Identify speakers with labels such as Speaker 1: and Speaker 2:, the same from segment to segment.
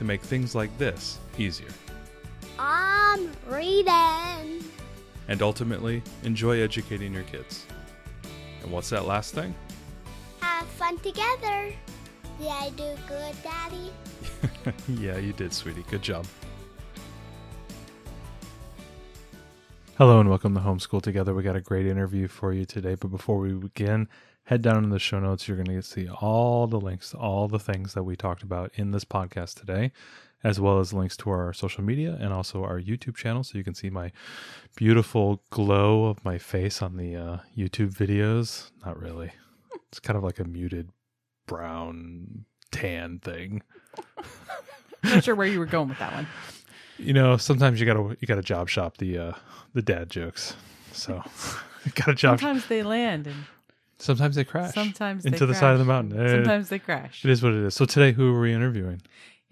Speaker 1: to make things like this easier.
Speaker 2: I'm reading.
Speaker 1: And ultimately, enjoy educating your kids. And what's that last thing?
Speaker 2: Have fun together. Did I do good, Daddy?
Speaker 1: yeah, you did, sweetie. Good job. Hello and welcome to Homeschool Together. We got a great interview for you today, but before we begin, head down in the show notes. You're going to see all the links to all the things that we talked about in this podcast today, as well as links to our social media and also our YouTube channel, so you can see my beautiful glow of my face on the uh, YouTube videos. Not really. It's kind of like a muted brown tan thing.
Speaker 3: Not sure where you were going with that one.
Speaker 1: you know sometimes you gotta you gotta job shop the uh the dad jokes so gotta job
Speaker 3: Sometimes they land and
Speaker 1: sometimes they crash
Speaker 3: sometimes
Speaker 1: into the side of the mountain Eh,
Speaker 3: Sometimes they crash.
Speaker 1: it is what it is so today who are we interviewing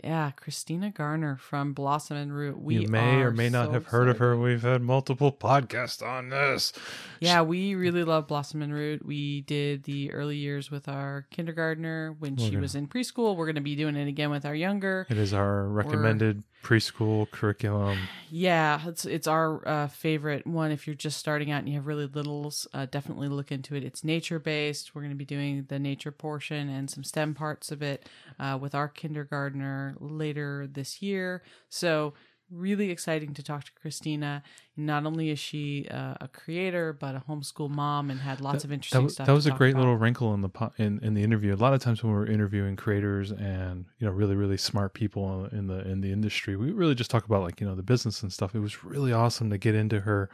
Speaker 3: Yeah, Christina Garner from Blossom and Root. We
Speaker 1: you may or may not
Speaker 3: so
Speaker 1: have heard of her we've had multiple podcasts on this
Speaker 3: Yeah, we really love Blossom and Root. We did the early years with our kindergartner when
Speaker 1: We're
Speaker 3: she
Speaker 1: gonna-
Speaker 3: was in preschool. We're going to be doing it again with our younger.
Speaker 1: it is our recommended preschool curriculum
Speaker 3: Yeah, it's it's our uh, favorite one. If you're just starting out and you have really littles, uh, definitely look into it. It's nature based. We're going to be doing the nature portion and some STEM parts of it uh, with our kindergartner later this year. So really exciting to talk to Christina. Not only is she uh, a creator, but a homeschool mom and had lots of
Speaker 1: that,
Speaker 3: interesting
Speaker 1: was-
Speaker 3: stuff.
Speaker 1: that was a great
Speaker 3: about.
Speaker 1: little wrinkle in the in, in the interview a lot of times when we're interviewing creators and you know really really smart people in the in the industry we really just talk about like you know the business and stuff it was really awesome to get into her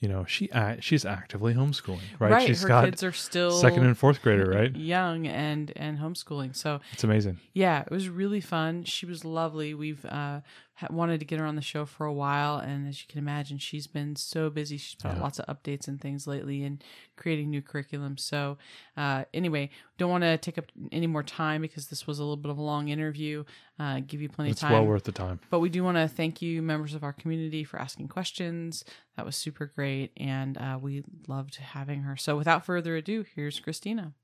Speaker 1: you know she she's actively homeschooling right,
Speaker 3: Right,
Speaker 1: she's
Speaker 3: her
Speaker 1: got
Speaker 3: kids are still
Speaker 1: second and fourth grader right
Speaker 3: young and and homeschooling. So
Speaker 1: it's amazing
Speaker 3: Yeah, it was really fun. She was lovely. We've uh, wanted to get her on the show for a while, and as you can imagine, she's been so busy. She's put out
Speaker 1: Yeah.
Speaker 3: lots of updates and things lately, and creating new curriculum. So, uh, anyway, don't want to take up any more time because this was a little bit of a long interview. Uh, give you plenty
Speaker 1: it's
Speaker 3: of time.
Speaker 1: well worth the time
Speaker 3: But we do want to thank you, members of our community, for asking questions. That was super great, and uh, we loved having her. So, without further ado, here's Christina.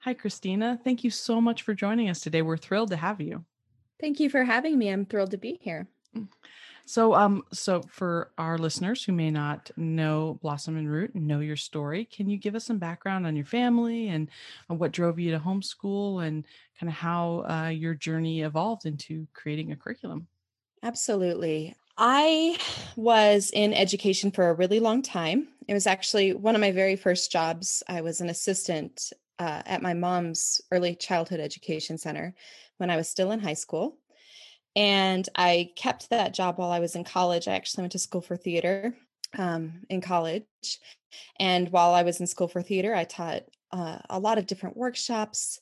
Speaker 3: Hi, Christina. Thank you so much for joining us today. We're thrilled to have you.
Speaker 4: Thank you for having me. I'm thrilled to be here.
Speaker 3: So, um, so for our listeners who may not know Blossom and Root know your story, can you give us some background on your family and uh, what drove you to homeschool and kind of how uh, your journey evolved into creating a curriculum?
Speaker 4: Absolutely. I was in education for a really long time. It was actually one of my very first jobs. I was an assistant uh, at my mom's early childhood education center when I was still in high school. And I kept that job while I was in college. I actually went to school for theater um, in college. And while I was in school for theater, I taught uh, a lot of different workshops.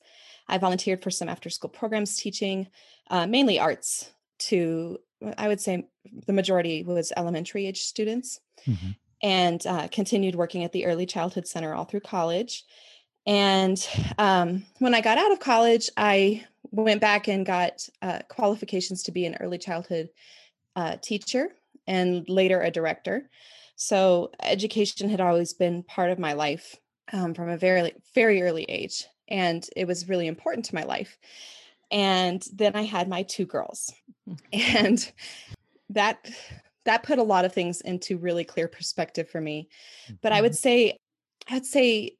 Speaker 4: I volunteered for some after school programs teaching, uh, mainly arts to, I would say the majority was elementary age students,
Speaker 1: Mhm.
Speaker 4: and uh, continued working at the early childhood center all through college. And um, when I got out of college, I went back and got uh, qualifications to be an early childhood uh, teacher and later a director. So education had always been part of my life um, from a very, very early age. And it was really important to my life. And then I had my two girls. And that that put a lot of things into really clear perspective for me. But I would say, I'd say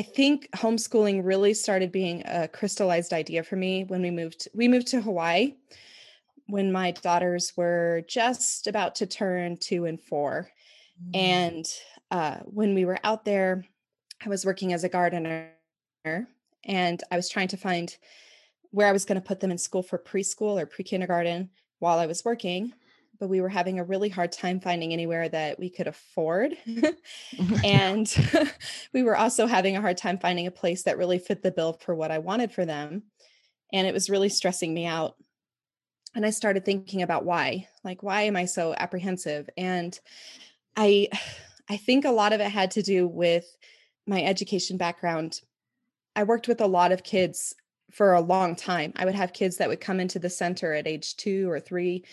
Speaker 4: I think homeschooling really started being a crystallized idea for me when we moved we moved to Hawaii when my daughters were just about to turn 2 and 4 and uh, when we were out there I was working as a gardener and I was trying to find where I was going to put them in school for preschool or pre-kindergarten while I was working but we were having a really hard time finding anywhere that we could afford mm-hmm. and we were also having a hard time finding a place that really fit the bill for what I wanted for them. And it was really stressing me out. and I started thinking about why. Like, why am I so apprehensive? And I, I think a lot of it had to do with my education background. I worked with a lot of kids for a long time. I would have kids that would come into the center at age two or three,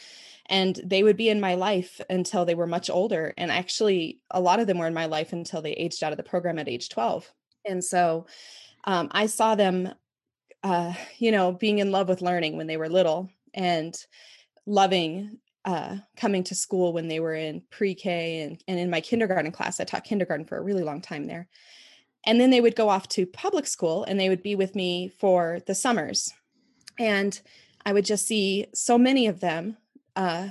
Speaker 4: and they would be in my life until they were much older. And actually, a lot of them were in my life until they aged out of the program at age 12. And so um, I saw them, uh, you know, being in love with learning when they were little and loving uh, coming to school when they were in pre-K and, and in my kindergarten class. I taught kindergarten for a really long time there. And then they would go off to public school and they would be with me for the summers. And I would just see so many of them uh,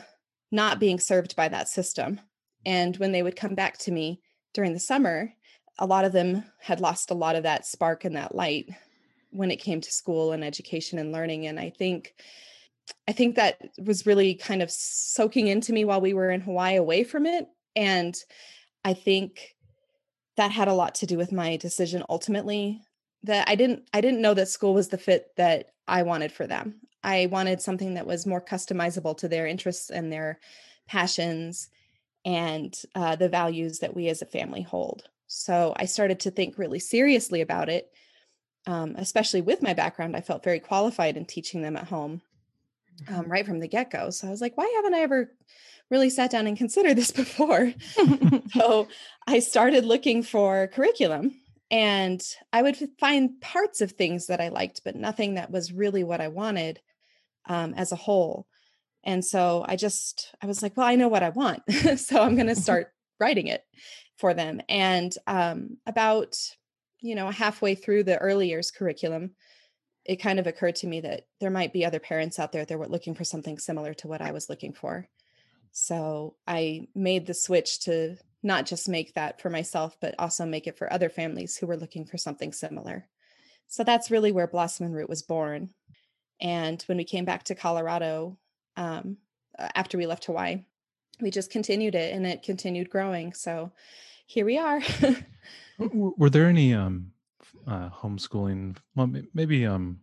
Speaker 4: not being served by that system. And when they would come back to me during the summer, a lot of them had lost a lot of that spark and that light when it came to school and education and learning. And I think I think that was really kind of soaking into me while we were in Hawaii away from it. And I think that had a lot to do with my decision ultimately that I didn't I didn't know that school was the fit that I wanted for them. I wanted something that was more customizable to their interests and their passions and uh, the values that we as a family hold. So I started to think really seriously about it, um, especially with my background. I felt very qualified in teaching them at home um, mm-hmm. right from the get go. So I was like, why haven't I ever really sat down and considered this before? so I started looking for curriculum and I would find parts of things that I liked, but nothing that was really what I wanted um, as a whole. And so I just, I was like, well, I know what I want. so I'm going to start writing it for them. And um, about, you know, halfway through the early years curriculum, it kind of occurred to me that there might be other parents out there that were looking for something similar to what I was looking for. So I made the switch to not just make that for myself, but also make it for other families who were looking for something similar. So that's really where Blossom and Root was born. And when we came back to Colorado, um, after we left Hawaii, we just continued it and it continued growing. So here we are.
Speaker 1: were there any um, uh, homeschooling? Well, maybe um,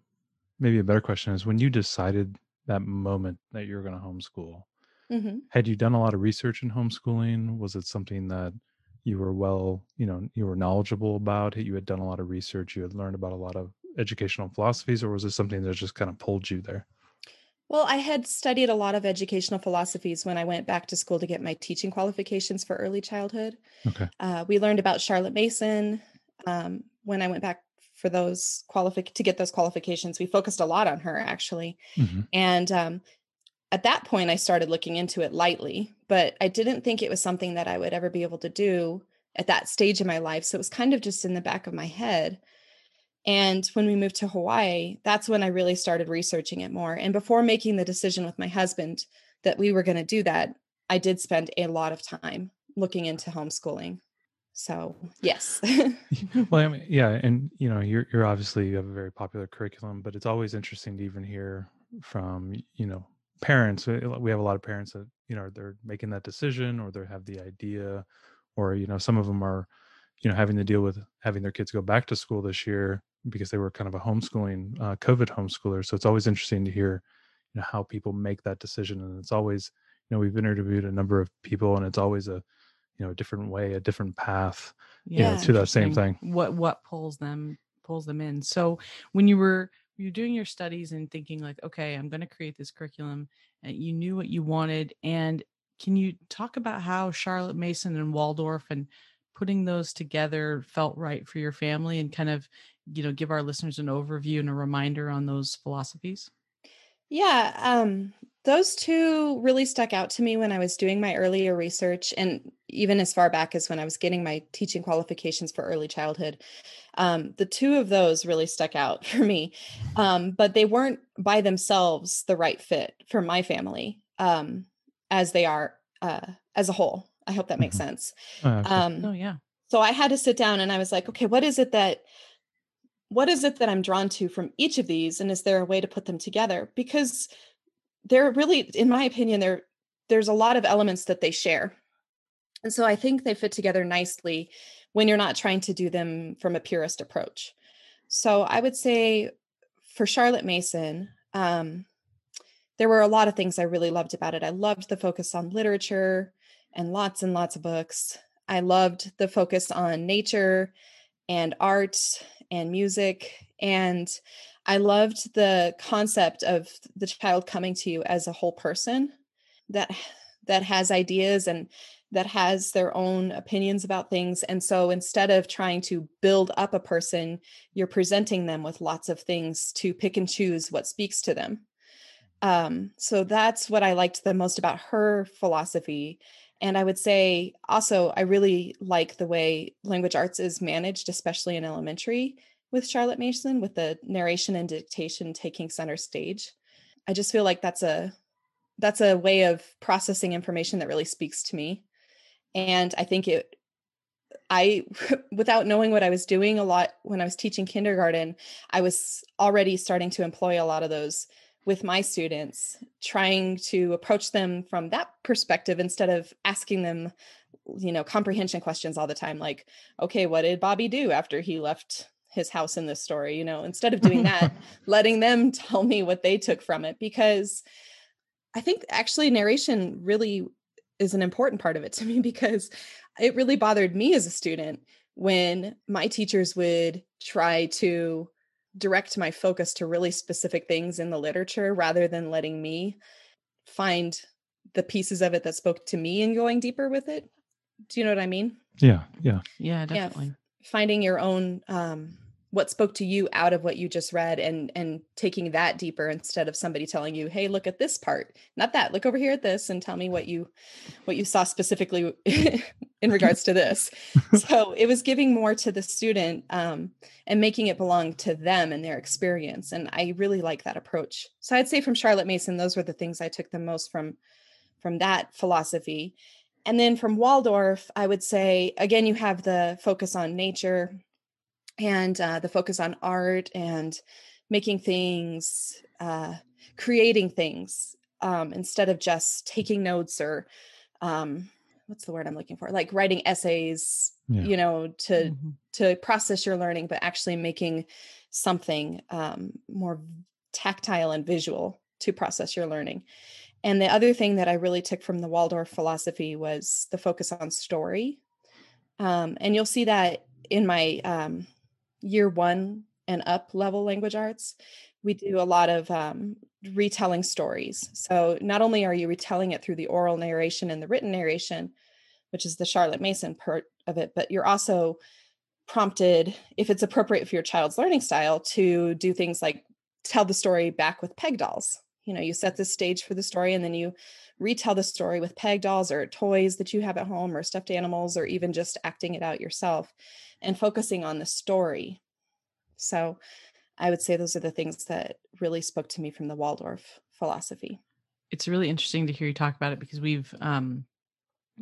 Speaker 1: maybe a better question is when you decided that moment that you were going to homeschool. Mm-hmm. Had you done a lot of research in homeschooling? Was it something that you were well, you know, you were knowledgeable about? You had done a lot of research. You had learned about a lot of educational philosophies, or was it something that just kind of pulled you there?
Speaker 4: Well, I had studied a lot of educational philosophies when I went back to school to get my teaching qualifications for early childhood. Okay. Uh, we learned about Charlotte Mason um, when I went back for those qualific to get those qualifications. We focused a lot on her actually, mm-hmm. and um, at that point, I started looking into it lightly, but I didn't think it was something that I would ever be able to do at that stage in my life. So it was kind of just in the back of my head. And when we moved to Hawaii, that's when I really started researching it more. And before making the decision with my husband that we were going to do that, I did spend a lot of time looking into homeschooling. So, yes.
Speaker 1: well, I mean, yeah, and you know, you're you're obviously you have a very popular curriculum, but it's always interesting to even hear from, you know, parents. Uh, we have a lot of parents that, you know, they're making that decision or they have the idea or you know, some of them are you know having to deal with having their kids go back to school this year because they were kind of a homeschooling uh, covid homeschooler so it's always interesting to hear you know how people make that decision and it's always you know we've interviewed a number of people and it's always a you know a different way a different path yeah, you know, to that same thing
Speaker 3: what what pulls them pulls them in so when you were you're doing your studies and thinking like okay i'm going to create this curriculum and you knew what you wanted and can you talk about how charlotte mason and waldorf and putting those together felt right for your family and kind of you know give our listeners an overview and a reminder on those philosophies
Speaker 4: yeah um those two really stuck out to me when i was doing my earlier research and even as far back as when i was getting my teaching qualifications for early childhood. Um, the two of those really stuck out for me um, but they weren't by themselves the right fit for my family um, as they are uh, as a whole. I hope that makes mm-hmm. sense.
Speaker 3: Um, oh yeah.
Speaker 4: so i had to sit down and i was like okay what is it that what is it that I'm drawn to from each of these? And is there a way to put them together? Because they're really, in my opinion, there there's a lot of elements that they share. And so I think they fit together nicely when you're not trying to do them from a purist approach. So I would say for Charlotte Mason, um, there were a lot of things I really loved about it. I loved the focus on literature and lots and lots of books. I loved the focus on nature and art and music. And I loved the concept of the child coming to you as a whole person that that has ideas and that has their own opinions about things. And so instead of trying to build up a person, you're presenting them with lots of things to pick and choose what speaks to them. Um, so that's what I liked the most about her philosophy. And I would say also, I really like the way language arts is managed, especially in elementary with Charlotte Mason, with the narration and dictation taking center stage. I just feel like that's a that's a way of processing information that really speaks to me and i think it i without knowing what i was doing a lot when i was teaching kindergarten i was already starting to employ a lot of those with my students trying to approach them from that perspective instead of asking them you know comprehension questions all the time like okay what did bobby do after he left his house in this story? You know instead of doing that letting them tell me what they took from it because i think actually narration really is an important part of it to me because it really bothered me as a student when my teachers would try to direct my focus to really specific things in the literature rather than letting me find the pieces of it that spoke to me and going deeper with it. Do you know what I mean?
Speaker 1: Yeah, yeah.
Speaker 3: Yeah, definitely.
Speaker 4: Yeah, finding your own um what spoke to you out of what you just read and and taking that deeper instead of somebody telling you hey look at this part not that look over here at this and tell me what you what you saw specifically in regards to this. So it was giving more to the student um, and making it belong to them and their experience and i really like that approach. So i'd say from charlotte mason those were the things i took the most from from that philosophy. And then from waldorf i would say again you have the focus on nature and uh, the focus on art and making things, uh, creating things um, instead of just taking notes or um, what's the word I'm looking for? Like writing essays, yeah. you know, to mm-hmm. to process your learning, but actually making something um, more tactile and visual to process your learning. And the other thing that I really took from the Waldorf philosophy was the focus on story. Um, and you'll see that in my um, year one and up level language arts, we do a lot of um, retelling stories. So not only are you retelling it through the oral narration and the written narration, which is the Charlotte Mason part of it, but you're also prompted, if it's appropriate for your child's learning style, to do things like tell the story back with peg dolls. You know, you set the stage for the story and then you retell the story with peg dolls or toys that you have at home or stuffed animals or even just acting it out yourself and focusing on the story. So I would say those are the things that really spoke to me from the Waldorf philosophy.
Speaker 3: It's really interesting to hear you talk about it because we've um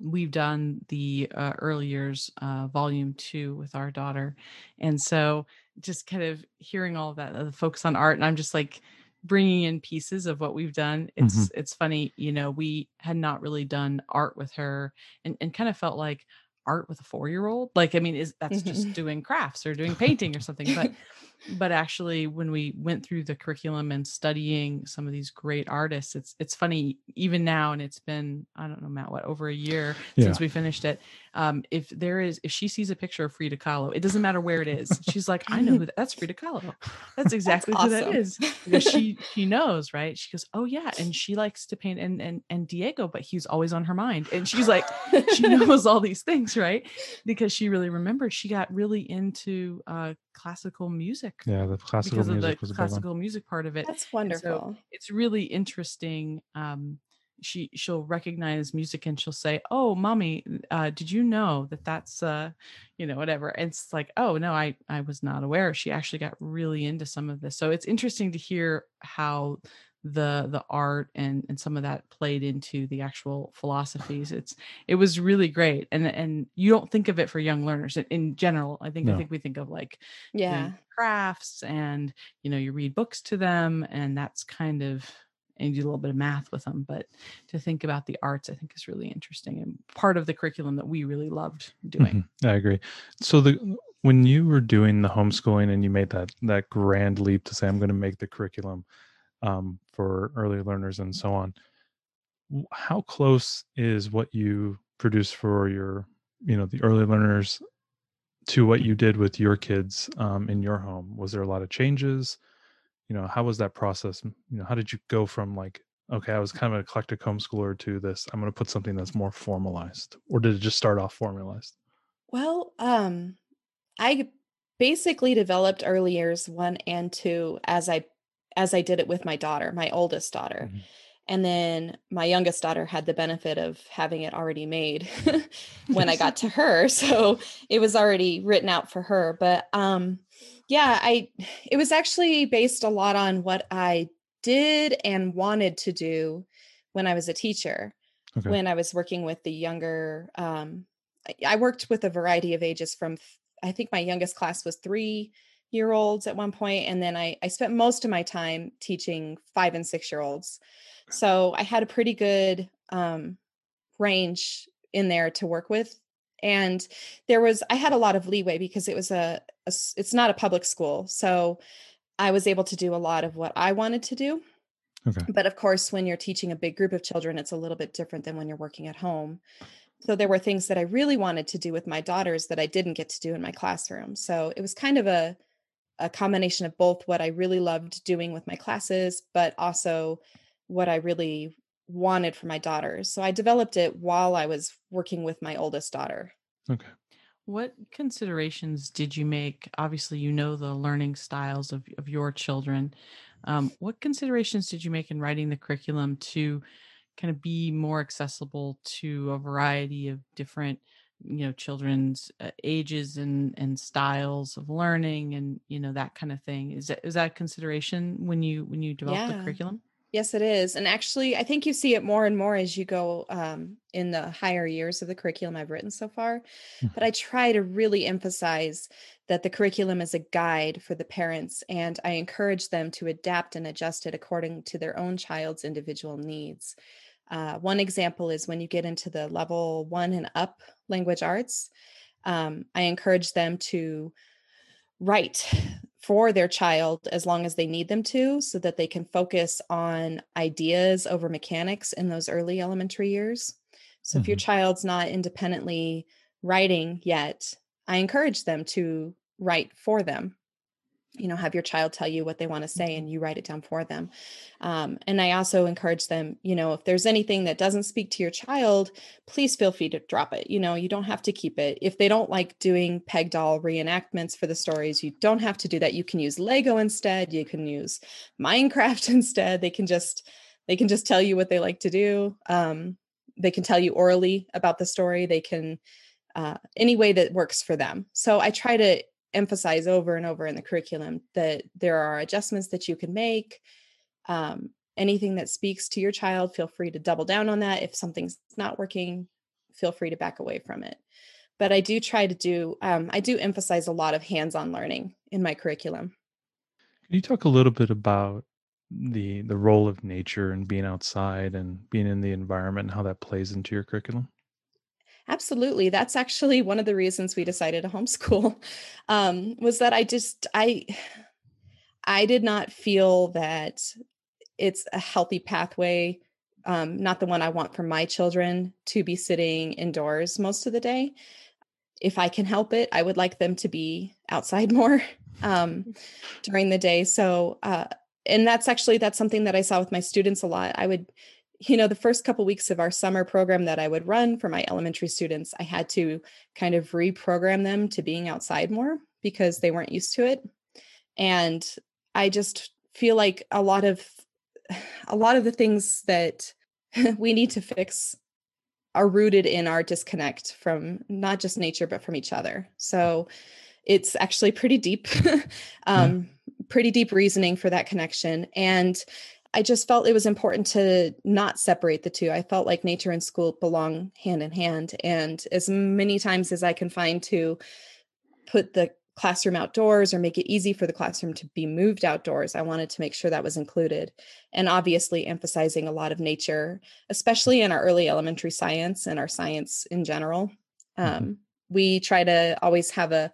Speaker 3: we've done the uh, early years uh, volume two with our daughter and so just kind of hearing all of that the focus on art and i'm just like bringing in pieces of what we've done it's mm-hmm. it's funny you know we had not really done art with her and, and kind of felt like art with a four year old like i mean is that's mm-hmm. just doing crafts or doing painting or something but but actually when we went through the curriculum and studying some of these great artists it's it's funny even now and it's been i don't know matt what over a year yeah. since we finished it um, if there is if she sees a picture of frida kahlo it doesn't matter where it is she's like i know who that, that's frida kahlo that's exactly that's awesome. who that is because she she knows right she goes oh yeah and she likes to paint and and and diego but he's always on her mind and she's like she knows all these things right because she really remembers she got really into uh classical music.
Speaker 1: Yeah, the classical because music
Speaker 3: of the classical music part of it.
Speaker 4: That's wonderful.
Speaker 3: So it's really interesting. Um, she she'll recognize music and she'll say, "Oh, mommy, uh, did you know that that's uh, you know, whatever." And it's like, "Oh no, I I was not aware." She actually got really into some of this. So it's interesting to hear how the the art and and some of that played into the actual philosophies. It's it was really great. And and you don't think of it for young learners in, in general. I think no. i think we think of like
Speaker 4: yeah.
Speaker 3: crafts and you know you read books to them and that's kind of and you do a little bit of math with them. But to think about the arts i think is really interesting and part of the curriculum that we really loved doing.
Speaker 1: Mm-hmm. i agree. So the when you were doing the homeschooling and you made that that grand leap to say i'm going to make the curriculum um, for early learners and so on. How close is what you produce for your, you know, the early learners to what you did with your kids um, in your home? Was there a lot of changes? You know, how was that process? You know, how did you go from like, okay, I was kind of an eclectic homeschooler to this, I'm going to put something that's more formalized, or did it just start off formalized?
Speaker 4: Well, um, I basically developed early years one and two as I as I did it with my daughter, my oldest daughter. Mm-hmm. And then my youngest daughter had the benefit of having it already made when I got to her. So it was already written out for her. But um yeah, I it was actually based a lot on what I did and wanted to do when I was a teacher. Okay. When I was working with the younger um I worked with a variety of ages from I think my youngest class was 3 year olds at one point and then I I spent most of my time teaching 5 and 6 year olds. So I had a pretty good um range in there to work with and there was i had a lot of leeway because it was a, a, it's not a public school so i was able to do a lot of what i wanted to do okay. but of course when you're teaching a big group of children it's a little bit different than when you're working at home so there were things that i really wanted to do with my daughters that i didn't get to do in my classroom so it was kind of a a combination of both what i really loved doing with my classes but also what i really wanted for my daughters. So I developed it while I was working with my oldest daughter.
Speaker 1: Okay.
Speaker 3: What considerations did you make? Obviously, you know the learning styles of, of your children. Um, what considerations did you make in writing the curriculum to kind of be more accessible to a variety of different, you know, children's uh, ages and and styles of learning and you know that kind of thing? Is that is that a consideration when you when you develop yeah. the curriculum?
Speaker 4: Yes, it is. And actually, I think you see it more and more as you go um, in the higher years of the curriculum I've written so far. Mm-hmm. But I try to really emphasize that the curriculum is a guide for the parents, and I encourage them to adapt and adjust it according to their own child's individual needs. Uh, one example is when you get into the level one and up language arts, um, I encourage them to write for their child as long as they need them to so that they can focus on ideas over mechanics in those early elementary years. So mm-hmm. if your mm-hmm. child's not independently writing yet, I encourage them to write for them you know have your child tell you what they want to say and mm-hmm. you write it down for them. Um, and i also encourage them you know if there's anything that doesn't speak to your child please feel free to drop it you know you don't have to keep it. If they don't like doing peg doll reenactments for the stories you don't have to do that. You can use lego instead you can use minecraft instead. They can just they can just tell you what they like to do. Um, they can tell you orally about the story. They can uh, any way that works for them. So i try to emphasize over and over in the curriculum that there are adjustments that you can make. Um, anything that speaks to your child, feel free to double down on that. If something's not working, feel free to back away from it. But I do try to do, um, I do emphasize a lot of hands on learning in my curriculum.
Speaker 1: Can you talk a little bit about the the role of nature and being outside and being in the environment and how that plays into your curriculum?
Speaker 4: Absolutely. That's actually one of the reasons we decided to homeschool um, was that I just I I did not feel that it's a healthy pathway, um, not the one I want for my children to be sitting indoors most of the day. If I can help it, I would like them to be outside more um, during the day. So, uh, and that's actually that's something that I saw with my students a lot. I would you know the first couple weeks of our summer program that i would run for my elementary students i had to kind of reprogram them to being outside more because they weren't used to it. And i just feel like a lot of a lot of the things that we need to fix are rooted in our disconnect from not just nature but from each other. So it's actually pretty deep um, pretty deep reasoning for that connection. And I just felt it was important to not separate the two. I felt like nature and school belong hand in hand. And as many times as I can find to put the classroom outdoors or make it easy for the classroom to be moved outdoors, I wanted to make sure that was included. And obviously, emphasizing a lot of nature, especially in our early elementary science and our science in general. Mm-hmm. Um, we try to always have a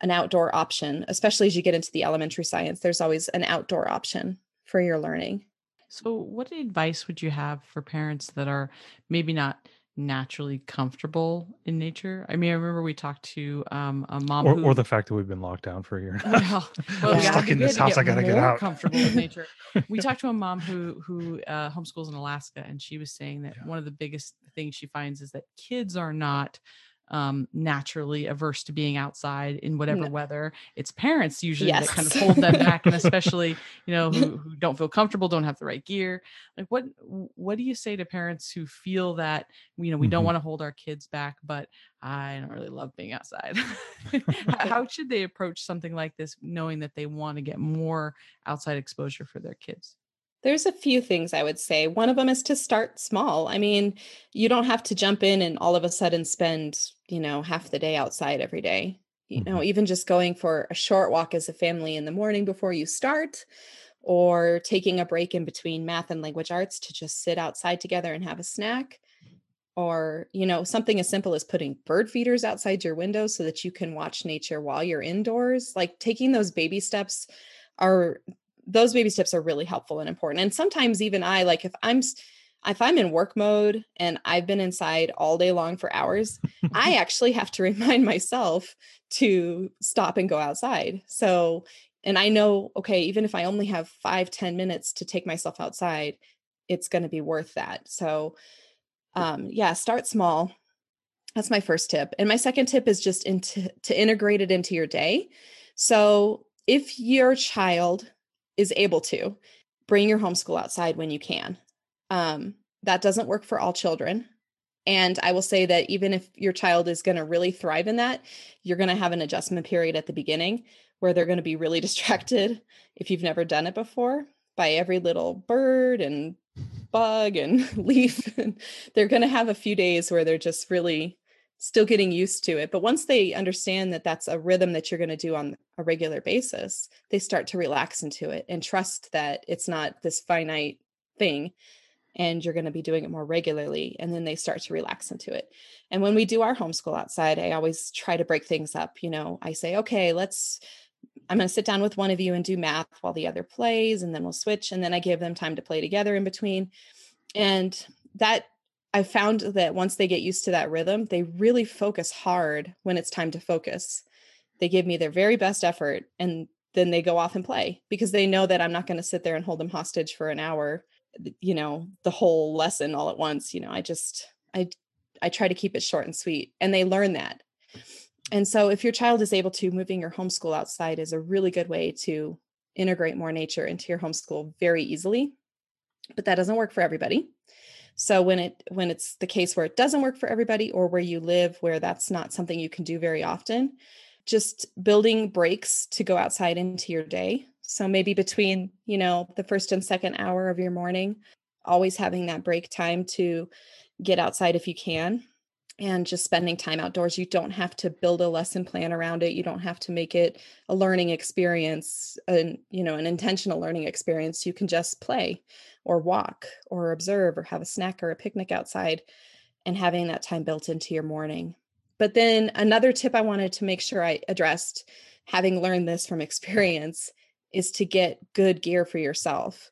Speaker 4: an outdoor option, especially as you get into the elementary science. There's always an outdoor option for your learning.
Speaker 3: So, what advice would you have for parents that are maybe not naturally comfortable in nature? I mean, I remember we talked to um, a mom,
Speaker 1: or,
Speaker 3: who,
Speaker 1: or the fact that we've been locked down for a year.
Speaker 3: well, well,
Speaker 1: I'm stuck in this house. I gotta get out.
Speaker 3: Comfortable with nature. We talked to a mom who who uh, homeschools in Alaska, and she was saying that
Speaker 1: Yeah.
Speaker 3: one of the biggest things she finds is that kids are not um naturally averse to being outside in whatever
Speaker 4: No.
Speaker 3: weather it's parents usually that kind of hold them back and especially you know who, who don't feel comfortable don't have the right gear like what what do you say to parents who feel that you know we don't
Speaker 1: Mhm.
Speaker 3: want to hold our kids back but i don't really love being outside how should they approach something like this knowing that they want to get more outside exposure for their kids
Speaker 4: There's a few things I would say. One of them is to start small. I mean, you don't have to jump in and all of a sudden spend, you know, half the day outside every day. You know, mm-hmm. even just going for a short walk as a family in the morning before you start, or taking a break in between math and language arts to just sit outside together and have a snack. Or, you know, something as simple as putting bird feeders outside your window so that you can watch nature while you're indoors. Like taking those baby steps are those baby steps are really helpful and important. And sometimes even I like if I'm if I'm in work mode and I've been inside all day long for hours, I actually have to remind myself to stop and go outside. So, and I know, okay, even if I only have five ten minutes to take myself outside, it's going to be worth that. So, um, yeah, start small. That's my first tip. And my second tip is just into to integrate it into your day. So, if your child is able to bring your homeschool outside when you can. Um, that doesn't work for all children. And I will say that even if your child is going to really thrive in that, you're going to have an adjustment period at the beginning where they're going to be really distracted if you've never done it before by every little bird and bug and leaf. And they're going to have a few days where they're just really still getting used to it. But once they understand that that's a rhythm that you're going to do on a regular basis, they start to relax into it and trust that it's not this finite thing and you're going to be doing it more regularly. And then they start to relax into it. And when we do our homeschool outside, I always try to break things up. You know, I say, okay, let's, I'm going to sit down with one of you and do math while the other plays, and then we'll switch. And then I give them time to play together in between. And that I found that once they get used to that rhythm, they really focus hard when it's time to focus. They give me their very best effort and then they go off and play because they know that I'm not going to sit there and hold them hostage for an hour, you know, the whole lesson all at once. You know, I just, I, I try to keep it short and sweet and they learn that. And so if your child is able to, moving your homeschool outside is a really good way to integrate more nature into your homeschool very easily. But that doesn't work for everybody. So when it when it's the case where it doesn't work for everybody or where you live where that's not something you can do very often, just building breaks to go outside into your day. So maybe between, you know, the first and second hour of your morning, always having that break time to get outside if you can and just spending time outdoors. You don't have to build a lesson plan around it. You don't have to make it a learning experience and, you know, an intentional learning experience. You can just play or walk or observe or have a snack or a picnic outside and having that time built into your morning. But then another tip I wanted to make sure I addressed, having learned this from experience, is to get good gear for yourself.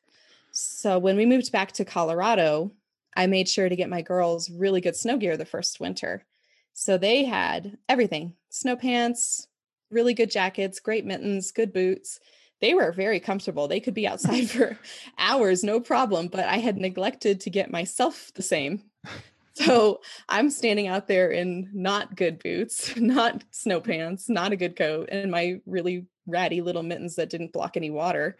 Speaker 4: So when we moved back to Colorado, I made sure to get my girls really good snow gear the first winter. So they had everything snow pants, really good jackets, great mittens, good boots. They were very comfortable. They could be outside for hours, no problem. But I had neglected to get myself the same. So I'm standing out there in not good boots, not snow pants, not a good coat, and my really ratty little mittens that didn't block any water.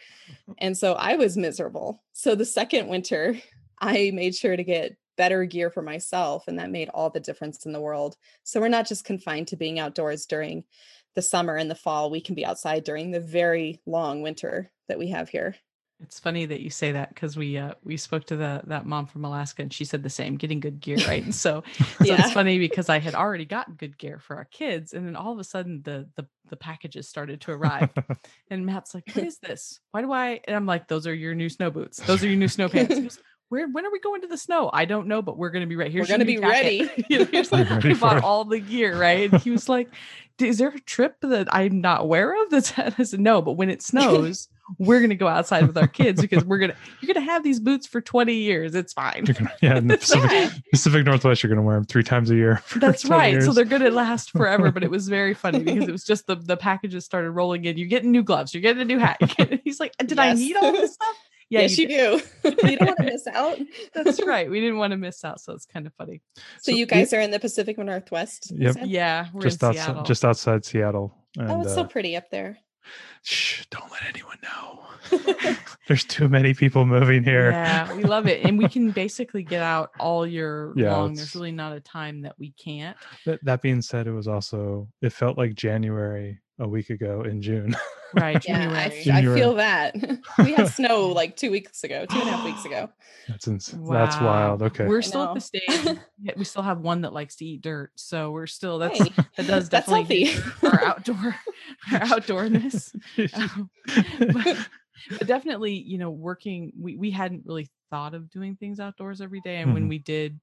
Speaker 4: And so I was miserable. So the second winter, I made sure to get better gear for myself, and that made all the difference in the world. So we're not just confined to being outdoors during the summer and the fall. We can be outside during the very long winter that we have here.
Speaker 3: It's funny that you say that because we uh, we spoke to the that mom from Alaska and she said the same, getting good gear, right? And so, so
Speaker 4: Yeah.
Speaker 3: it's funny because I had already gotten good gear for our kids, and then all of a sudden the the the packages started to arrive, and Matt's like, "What is this? Why do I?" And I'm like, "Those are your new snow boots. Those are your new snow pants." Goes, Where when are we going to the snow? I don't know, but we're going to be right here.
Speaker 4: We're gonna be ready.
Speaker 3: you know, he like,
Speaker 1: Ready
Speaker 3: we bought
Speaker 1: it.
Speaker 3: all the gear, right? And he was like, "Is there a trip that I'm not aware of?" That's I said, "No, but when it snows." we're going to go outside with our kids because we're going to you're going to have these boots for 20 years it's fine
Speaker 1: gonna, yeah, in the Pacific,
Speaker 4: Yeah.
Speaker 1: Pacific Northwest, you're going to wear them three times a year.
Speaker 3: That's
Speaker 1: 20
Speaker 3: right. So they're going to last forever. But it was very funny because it was just the the packages started rolling in. You're getting new gloves. You're getting a new hat. He's like, did I need all this stuff? Yeah,
Speaker 4: yes, you,
Speaker 3: did.
Speaker 4: do. you don't want to miss out.
Speaker 3: That's right. We didn't want to miss out, so it's kind of funny.
Speaker 4: So,
Speaker 1: So
Speaker 4: you
Speaker 1: it-
Speaker 4: guys are in the Pacific Northwest.
Speaker 1: Yep.
Speaker 3: Yeah, we're
Speaker 1: just
Speaker 3: in
Speaker 1: outside,
Speaker 3: Seattle.
Speaker 1: just outside Seattle. And,
Speaker 4: Oh, it's
Speaker 1: uh,
Speaker 4: so pretty up there.
Speaker 1: shh, don't let anyone know. There's too many people moving here.
Speaker 3: Yeah, we love it, and we can basically get out all year
Speaker 1: Yeah,
Speaker 3: long. There's really not a time that we can't.
Speaker 1: That, that being said, it was also it felt like January a week ago in June.
Speaker 3: Right,
Speaker 4: Yeah, I,
Speaker 3: January.
Speaker 4: f- I
Speaker 1: January.
Speaker 4: feel that. we had snow like two weeks ago, two and a half weeks ago.
Speaker 1: that's ins- that's wild. Okay.
Speaker 3: We're still at the stage. we still have one that likes to eat dirt, so we're still that's
Speaker 4: Hey,
Speaker 3: that does
Speaker 4: that's
Speaker 3: definitely
Speaker 4: healthy.
Speaker 3: our outdoor our outdoorness. Um, but, but definitely, you know, working we we hadn't really thought of doing things outdoors every day, and when
Speaker 1: Mhm.
Speaker 3: we did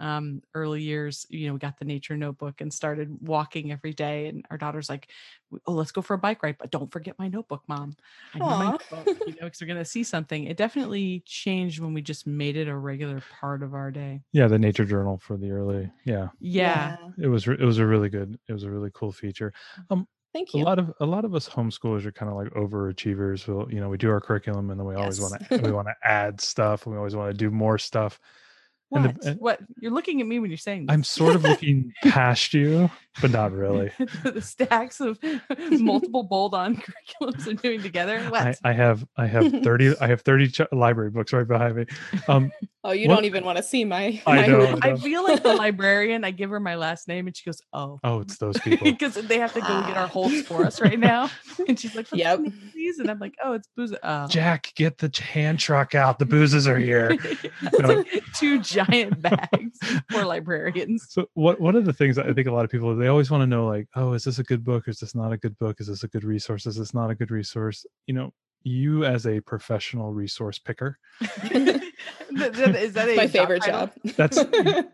Speaker 3: um early years you know we got the nature notebook and started walking every day and our daughter's like oh let's go for a bike ride but don't forget my notebook mom i need my
Speaker 4: Aw.
Speaker 3: notebook you know because we're gonna see something it definitely changed when we just made it a regular part of our day
Speaker 1: yeah, the nature journal for the early. Yeah,
Speaker 3: yeah,
Speaker 1: it was re- it was a really good it was a really cool feature.
Speaker 4: Um,
Speaker 1: Thank
Speaker 4: you.
Speaker 1: A lot of a lot of us homeschoolers are kind of like overachievers. We'll you know we do our curriculum and then we always want to we want to add stuff and we always want to do more stuff.
Speaker 3: What
Speaker 1: the- and-
Speaker 3: what? You're looking at me when you're saying
Speaker 1: I'm sort of looking past you, but not really.
Speaker 3: the stacks of multiple bold on curriculums are doing together? What?
Speaker 1: I, I have I have thirty I have thirty ch- library books right behind me. Um,
Speaker 4: oh, you
Speaker 1: what-
Speaker 4: don't even want to see my.
Speaker 1: I
Speaker 4: my
Speaker 1: know,
Speaker 4: room.
Speaker 1: I
Speaker 3: I feel like the librarian. I give her my last name, and she goes, "Oh,
Speaker 1: oh, it's those people.
Speaker 3: because they have to go get our holds for us right now." And she's like, "What's
Speaker 4: Yep.
Speaker 3: the name? And I'm like, "Oh, it's booze." Oh.
Speaker 1: Jack, get the hand truck out. The boozes are here.
Speaker 3: it's like two giant bags for librarians.
Speaker 1: So what one of the things that I think a lot of people they always want to know like, oh, is this a good book? Is this not a good book? Is this a good resource? Is this not a good resource? You know, you as a professional resource picker,
Speaker 3: Th- th- Is that a
Speaker 4: my favorite
Speaker 3: title?
Speaker 4: job.
Speaker 1: that's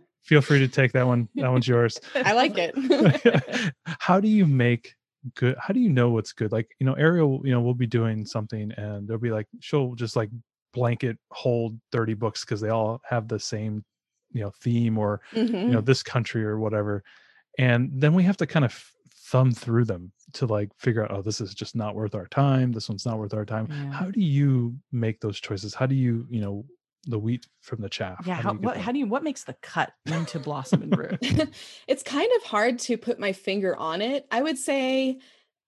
Speaker 1: feel free to take that one. That one's yours.
Speaker 4: I like it.
Speaker 1: how do you make good how do you know what's good like you know ariel you know we'll be doing something and there'll be like she'll just like blanket hold 30 books because they all have the same you know theme or you
Speaker 4: Mhm.
Speaker 1: know this country or whatever and then we have to kind of thumb through them to like figure out oh this is just not worth our time this one's not worth our time
Speaker 3: Yeah.
Speaker 1: how do you make those choices how do you you know the wheat from the chaff
Speaker 3: Yeah.
Speaker 1: do
Speaker 3: How,
Speaker 1: you
Speaker 3: what, how do you? What makes the cut into blossom and root?
Speaker 4: it's kind of hard to put my finger on it. I would say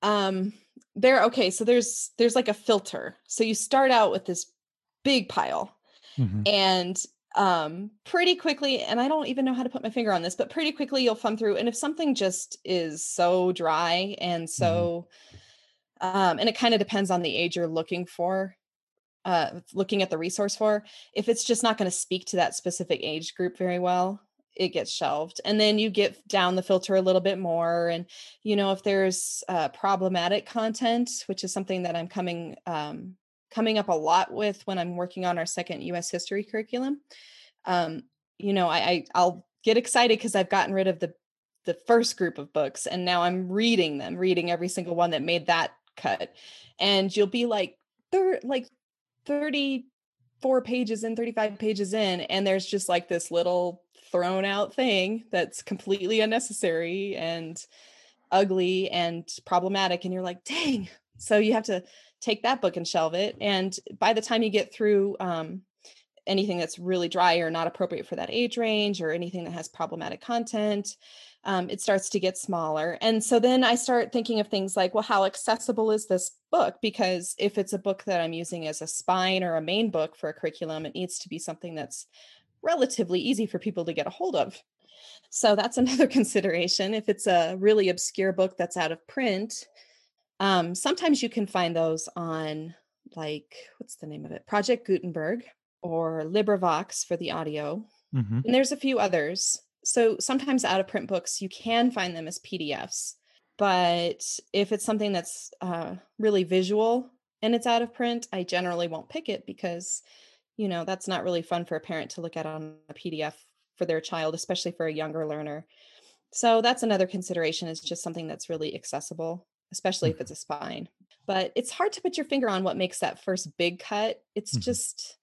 Speaker 4: um there okay, so there's there's like a filter. So you start out with this big pile
Speaker 1: Mhm.
Speaker 4: and um pretty quickly and I don't even know how to put my finger on this, but pretty quickly you'll thumb through and if something just is so dry and so um and it kind of depends on the age you're looking for uh looking at the resource for if it's just not going to speak to that specific age group very well it gets shelved and then you get down the filter a little bit more and you know if there's uh, problematic content which is something that i'm coming um, coming up a lot with when i'm working on our second us history curriculum um, you know I, I i'll get excited because i've gotten rid of the the first group of books and now i'm reading them reading every single one that made that cut and you'll be like thir- like 34 pages in 35 pages in and there's just like this little thrown out thing that's completely unnecessary and ugly and problematic and you're like dang! So you have to take that book and shelve it and by the time you get through um, anything that's really dry or not appropriate for that age range or anything that has problematic content um, it starts to get smaller. And so then i start thinking of things like well how accessible is this book? Because if it's a book that i'm using as a spine or a main book for a curriculum it needs to be something that's relatively easy for people to get a hold of. So that's another consideration. If it's a really obscure book that's out of print um, sometimes you can find those on like what's the name of it? Project gutenberg or librivox for the audio
Speaker 1: Mhm.
Speaker 4: and there's a few others. So sometimes out of print books you can find them as pdfs but if it's something that's uh, really visual and it's out of print i generally won't pick it because you know that's not really fun for a parent to look at on a pdf for their child especially for a younger learner. So that's another consideration is just something that's really accessible especially if it's a spine but it's hard to put your finger on what makes that first big cut. It's
Speaker 1: Mhm.
Speaker 4: just,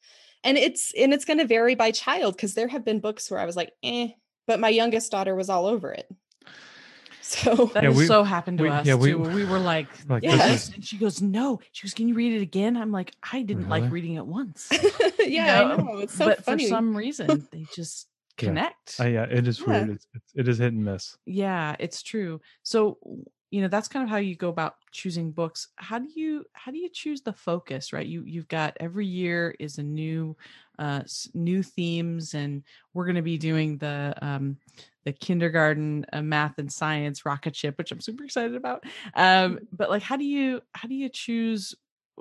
Speaker 4: and it's and it's going to vary by child because there have been books where I was like, eh, but my youngest daughter was all over it. So
Speaker 3: That
Speaker 1: Yeah, we-
Speaker 3: so happened to
Speaker 1: we-
Speaker 3: us
Speaker 1: yeah, we-
Speaker 3: too. where We were like,
Speaker 1: Like,
Speaker 4: this
Speaker 3: yes.
Speaker 1: is-
Speaker 3: and she goes, no. She goes, can you read it again? I'm like, I didn't like reading it once.
Speaker 4: yeah, I
Speaker 3: know,
Speaker 4: know it's so
Speaker 3: but
Speaker 4: funny.
Speaker 3: for some reason, they just
Speaker 1: Yeah.
Speaker 3: connect.
Speaker 1: Uh, yeah, it is
Speaker 4: Yeah.
Speaker 1: weird. It's, it's, it is hit and miss.
Speaker 3: yeah it's true so w- you know that's kind of how you go about choosing books. How do you how do you choose the focus right? You you've got every year is a new uh new themes and we're going to be doing the um the kindergarten uh, math and science rocket ship which i'm super excited about. Um but like how do you how do you choose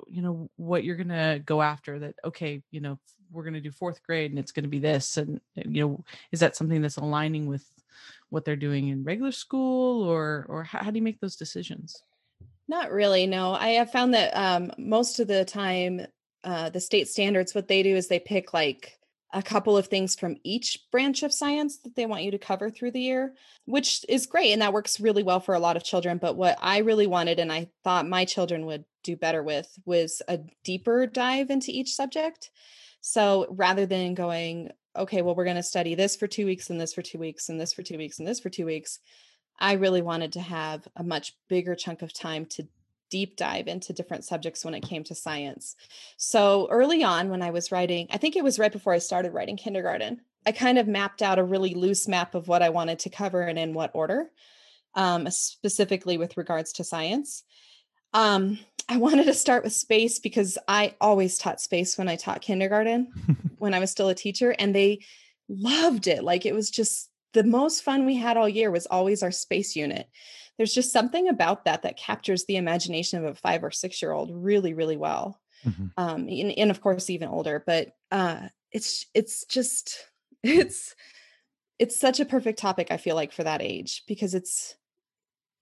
Speaker 3: you know what you're going to go after that okay you know we're going to do fourth grade and it's going to be this and and, you know is that something that's aligning with what they're doing in regular school or or how, how do you make those decisions
Speaker 4: Not really. No, I have found that um, most of the time, uh, the state standards, what they do is they pick like a couple of things from each branch of science that they want you to cover through the year, which is great. And that works really well for a lot of children. But what I really wanted, and I thought my children would do better with, was a deeper dive into each subject. So rather than going, okay, well, we're going to study this for two weeks and this for two weeks and this for two weeks and this for two weeks, I really wanted to have a much bigger chunk of time to deep dive into different subjects when it came to science. So early on, when I was writing, I think it was right before I started writing kindergarten, I kind of mapped out a really loose map of what I wanted to cover and in what order, um, specifically with regards to science. Um, I wanted to start with space because I always taught space when I taught kindergarten when I was still a teacher, and they loved it. Like it was just the most fun we had all year was always our space unit. There's just something about that that captures the imagination of a five or six year old really, really well.
Speaker 1: Mhm.
Speaker 4: Um, and, and of course, even older. But uh, it's it's just it's it's such a perfect topic. I feel like for that age because it's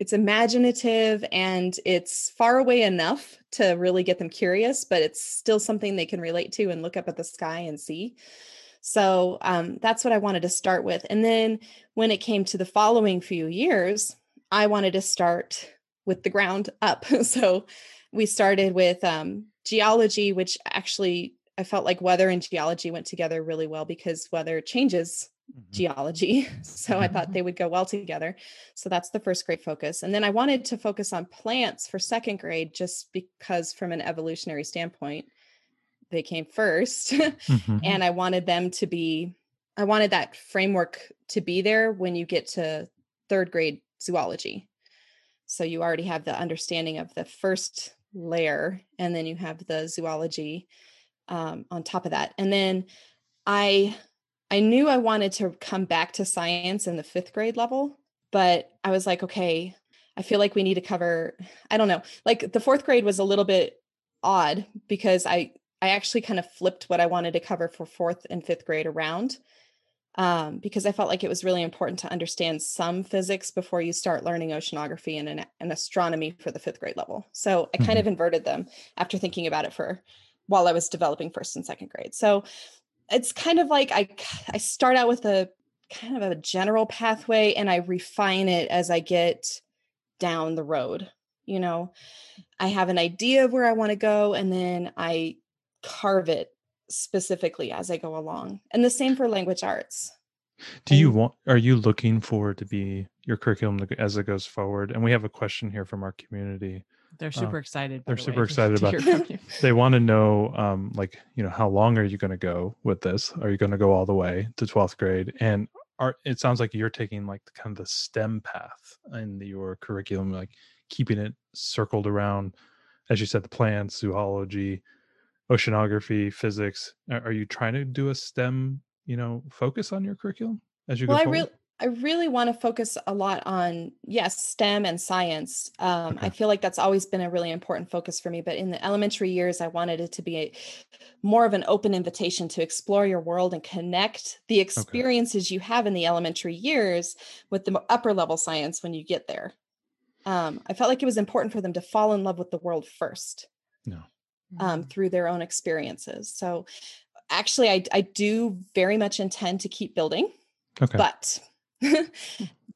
Speaker 4: it's imaginative and it's far away enough to really get them curious, but it's still something they can relate to and look up at the sky and see. So um, that's what I wanted to start with. And then when it came to the following few years, I wanted to start with the ground up. so we started with um, geology, which actually I felt like weather and geology went together really well because weather changes
Speaker 1: Mhm.
Speaker 4: geology. So I thought they would go well together. So that's the first grade focus. And then I wanted to focus on plants for second grade just because, from an evolutionary standpoint, they came first.
Speaker 1: Mhm.
Speaker 4: and I wanted them to be, I wanted that framework to be there when you get to third grade zoology. So you already have the understanding of the first layer, and then you have the zoology um, on top of that. And then I, I knew I wanted to come back to science in the fifth grade level, but I was like, okay, I feel like we need to cover. I don't know, like the fourth grade was a little bit odd because I I actually kind of flipped what I wanted to cover for fourth and fifth grade around um, because I felt like it was really important to understand some physics before you start learning oceanography and, an, and astronomy for the fifth grade level. So I kind of inverted them after thinking about it for while I was developing first and second grade. So it's kind of like I I start out with a kind of a general pathway and I refine it as I get down the road. You know, I have an idea of where I want to go and then I carve it specifically as I go along. And the same for language arts.
Speaker 1: Do you want? Are you looking for to be your curriculum as it goes forward? And we have a question here from our community.
Speaker 3: They're super excited
Speaker 1: they're
Speaker 3: the
Speaker 1: super
Speaker 3: way,
Speaker 1: excited about-
Speaker 3: you.
Speaker 1: They want to know, um, like, you know, how long are you going to go with this? Are you going to go all the way to twelfth grade? And are it sounds like you're taking like the kind of the STEM path in your curriculum, like keeping it circled around, as you said, the plants, zoology, oceanography, physics. Are, are you trying to do a STEM, you know, focus on your curriculum as you
Speaker 4: well,
Speaker 1: go
Speaker 4: I really I really want to focus a lot on yes, STEM and science. Um, I feel like that's always been a really important focus for me. But in the elementary years, I wanted it to be a, more of an open invitation to explore your world and connect the experiences you have in the elementary years with the upper level science when you get there. Um, I felt like it was important for them to fall in love with the world first.
Speaker 1: No.
Speaker 4: um, through their own experiences. So actually, I, I do very much intend to keep building,
Speaker 1: Okay.
Speaker 4: but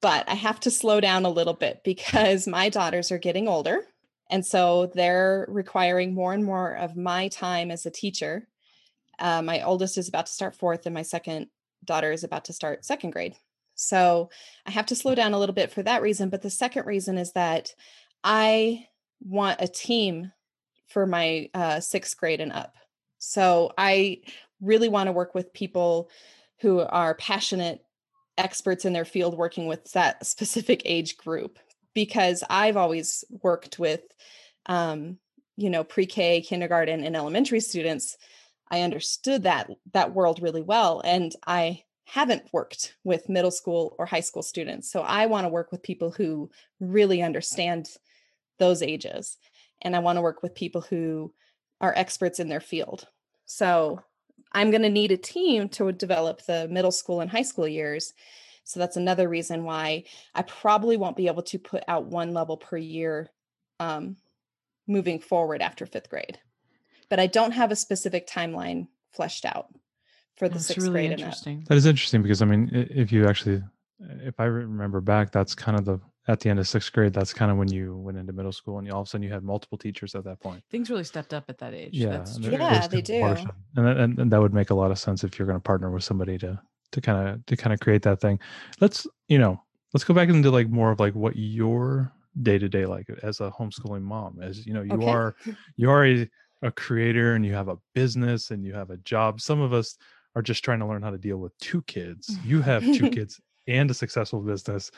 Speaker 4: but I have to slow down a little bit because my daughters are getting older. And so they're requiring more and more of my time as a teacher. Uh, my oldest is about to start fourth, and my second daughter is about to start second grade. So I have to slow down a little bit for that reason. But the second reason is that I want a team for my uh, sixth grade and up. So I really want to work with people who are passionate experts in their field working with that specific age group because I've always worked with, um, you know, pre-K, kindergarten, and elementary students. I understood that that world really well, and I haven't worked with middle school or high school students. So I want to work with people who really understand those ages, and I want to work with people who are experts in their field. So I'm going to need a team to develop the middle school and high school years. So that's another reason why I probably won't be able to put out one level per year um, moving forward after fifth grade. But I don't have a specific timeline fleshed out for the
Speaker 3: That's
Speaker 4: sixth
Speaker 3: really
Speaker 4: grade and
Speaker 3: interesting.
Speaker 1: That is interesting because I mean, if you actually, if I remember back, that's kind of the at the end of sixth grade. That's kind of when you went into middle school, and you, all of a sudden you had multiple teachers at that point.
Speaker 3: Things really stepped up at that age.
Speaker 1: Yeah,
Speaker 3: That's true.
Speaker 4: Yeah, they
Speaker 1: kind of a
Speaker 4: do.
Speaker 1: watershed. and that, and, and that would make a lot of sense if you're going to partner with somebody to to kind of to kind of create that thing. Let's you know, let's go back into like more of like what your day to day like as a homeschooling mom. As you know, you
Speaker 4: Okay.
Speaker 1: are you are a, a creator and you have a business and you have a job. Some of us are just trying to learn how to deal with two kids. You have two kids and a successful business.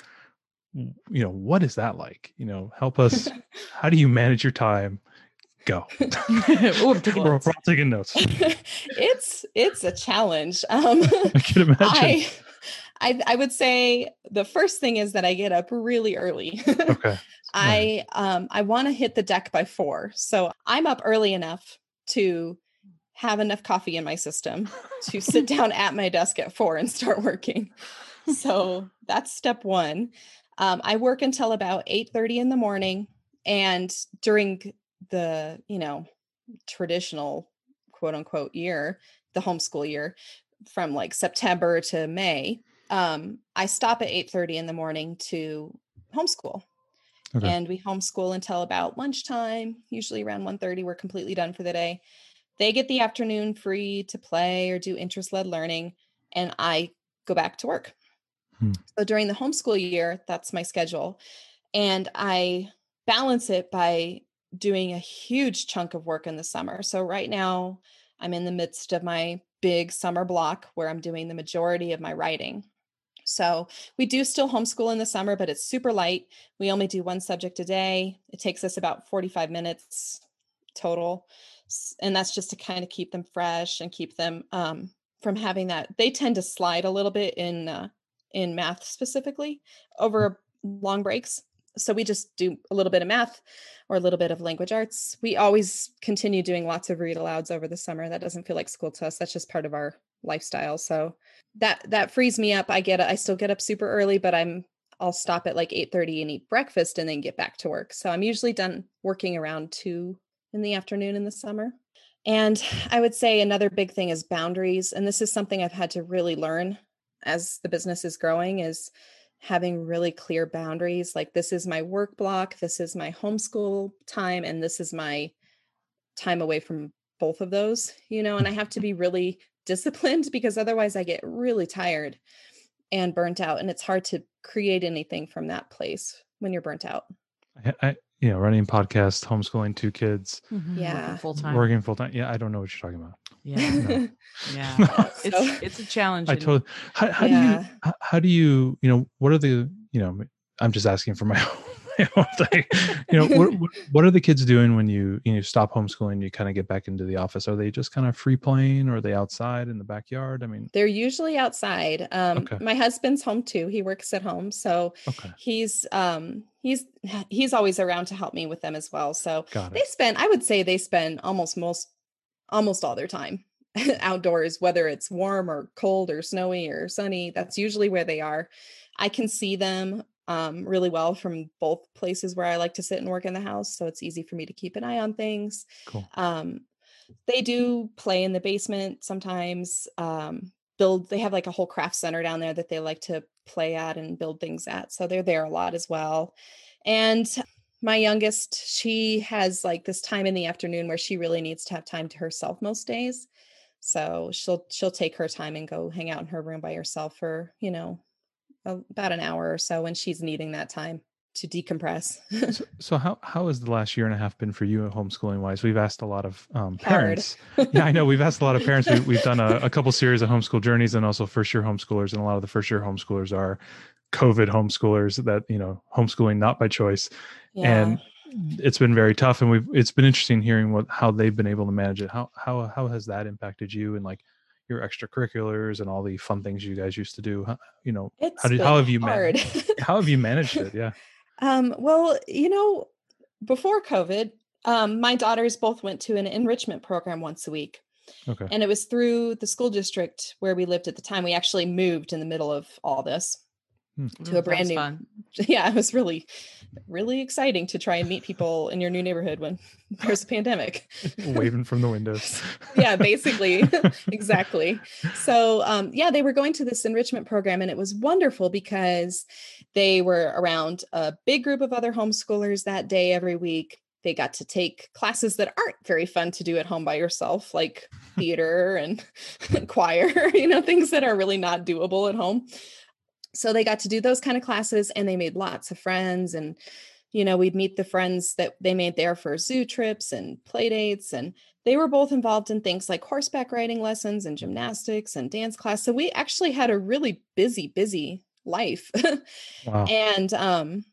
Speaker 1: You know, what is that like? You know, help us. How do you manage your time? Go.
Speaker 3: Ooh, I'm taking notes.
Speaker 1: all taking notes.
Speaker 4: it's it's a challenge. Um,
Speaker 1: I can imagine.
Speaker 4: I, I I would say the first thing is that I get up really early.
Speaker 1: okay.
Speaker 4: I um I want to hit the deck by 4. So I'm up early enough to have enough coffee in my system to sit down at my desk at 4 and start working. So that's step 1. Um, I work until about 8:30 in the morning and during the, you know, traditional quote unquote year, the homeschool year from like September to May, um, I stop at 8:30 in the morning to homeschool.
Speaker 1: Okay.
Speaker 4: And we homeschool until about lunchtime, usually around 1:30 we're completely done for the day. They get the afternoon free to play or do interest-led learning and I go back to work.
Speaker 1: Hmm.
Speaker 4: So during the homeschool year, that's my schedule. And I balance it by doing a huge chunk of work in the summer. So right now, I'm in the midst of my big summer block where I'm doing the majority of my writing. So we do still homeschool in the summer, but it's super light. We only do one subject a day. It takes us about 45 minutes total. And that's just to kind of keep them fresh and keep them um, from having that. They tend to slide a little bit in uh, in math specifically over mm. long breaks. So we just do a little bit of math or a little bit of language arts. We always continue doing lots of read alouds over the summer. That doesn't feel like school to us. That's just part of our lifestyle. So that that frees me up. I get I still get up super early, but I'm I'll stop at like 8:30 and eat breakfast and then get back to work. So I'm usually done working around 2 in the afternoon in the summer. And I would say another big thing is boundaries and this is something I've had to really learn as the business is growing is having really clear boundaries like this is my work block, this is my homeschool time and this is my time away from both of those, you know, and I have to be really disciplined because otherwise I get really tired and burnt out and it's hard to create anything from that place when you're burnt out.
Speaker 1: I, I, you know, running podcast, homeschooling two kids, mm-hmm.
Speaker 4: Yeah.
Speaker 3: full time.
Speaker 1: working full time. Yeah, I don't know what you're talking about.
Speaker 3: Yeah,
Speaker 1: No.
Speaker 3: yeah.
Speaker 4: So-
Speaker 3: It's it's a challenge.
Speaker 1: I totally. How, how do
Speaker 4: Yeah.
Speaker 1: you? How, how do you? You know, what are the? You know, I'm just asking for my own, my own thing. You know, what, what are the kids doing when you you know stop homeschooling? You kind of get back into the office. Are they just kind of free playing, or are they outside in the backyard? I mean,
Speaker 4: They're usually outside. Um,
Speaker 1: Okay.
Speaker 4: My husband's home too. He works at home, so
Speaker 1: okay,
Speaker 4: he's um, he's he's always around to help me with them as well. So they spend, I would say, they spend almost most almost all their time outdoors, whether it's warm or cold or snowy or sunny. That's usually where they are. I can see them um, really well from both places where I like to sit and work in the house, so it's easy for me to keep an eye on things.
Speaker 1: Cool.
Speaker 4: Um, they do play in the basement sometimes. Um, build. They have like a whole craft center down there that they like to play at and build things at. So they're there a lot as well. And my youngest, she has like this time in the afternoon where she really needs to have time to herself most days. So she'll she'll take her time and go hang out in her room by herself for, you know, about an hour or so when she's needing that time to decompress.
Speaker 1: so, so, how how has the last year and a half been for you homeschooling wise? We've asked a lot of um, parents. yeah, I know we've asked a lot of parents. We, have done a, a, couple series of homeschool journeys and also first year homeschoolers, and a lot of the first year homeschoolers are COVID homeschoolers that you know homeschooling not by choice, yeah. and it's been very tough. And we've it's been interesting hearing what how they've been able to manage it. How how how has that impacted you and like your extracurriculars and all the fun things you guys used to do? How, you know,
Speaker 4: it's
Speaker 1: how did how have you managed? how have you managed it? Yeah.
Speaker 4: Um, well, you know, before COVID, um, my daughters both went to an enrichment program once a week.
Speaker 1: Okay.
Speaker 4: And it was through the school district where we lived at the time. We actually moved in the middle of all this hmm. to a brand new. Fun. Yeah, it was really, really exciting to try and meet people in your new neighborhood when there's a pandemic.
Speaker 1: Waving from the windows.
Speaker 4: yeah, basically, exactly. So, um, yeah, they were going to this enrichment program, and it was wonderful because they were around a big group of other homeschoolers that day every week. They got to take classes that aren't very fun to do at home by yourself, like theater and choir, you know, things that are really not doable at home. So they got to do those kind of classes and they made lots of friends. And, you know, we'd meet the friends that they made there for zoo trips and play dates. And they were both involved in things like horseback riding lessons and gymnastics and dance class. So we actually had a really busy, busy life. wow. And um,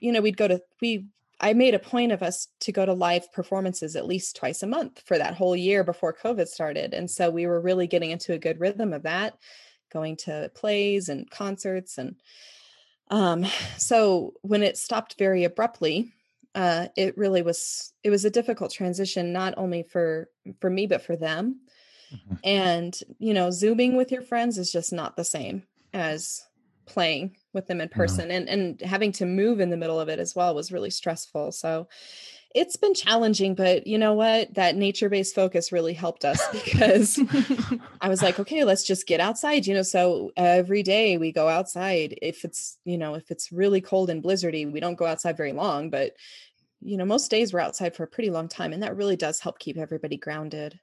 Speaker 4: you know, we'd go to we I made a point of us to go to live performances at least twice a month for that whole year before COVID started. And so we were really getting into a good rhythm of that, going to plays and concerts. And um, so when it stopped very abruptly, uh, it really was it was a difficult transition, not only for for me, but for them. Mm-hmm. And, you know, zooming with your friends is just not the same as playing with them in person and and having to move in the middle of it as well was really stressful so it's been challenging but you know what? That nature-based focus really helped us because i was like okay let's just get outside you know so every day we go outside if it's you know if it's really cold and blizzardy we don't go outside very long but you know most days we're outside for a pretty long time and that really does help keep everybody grounded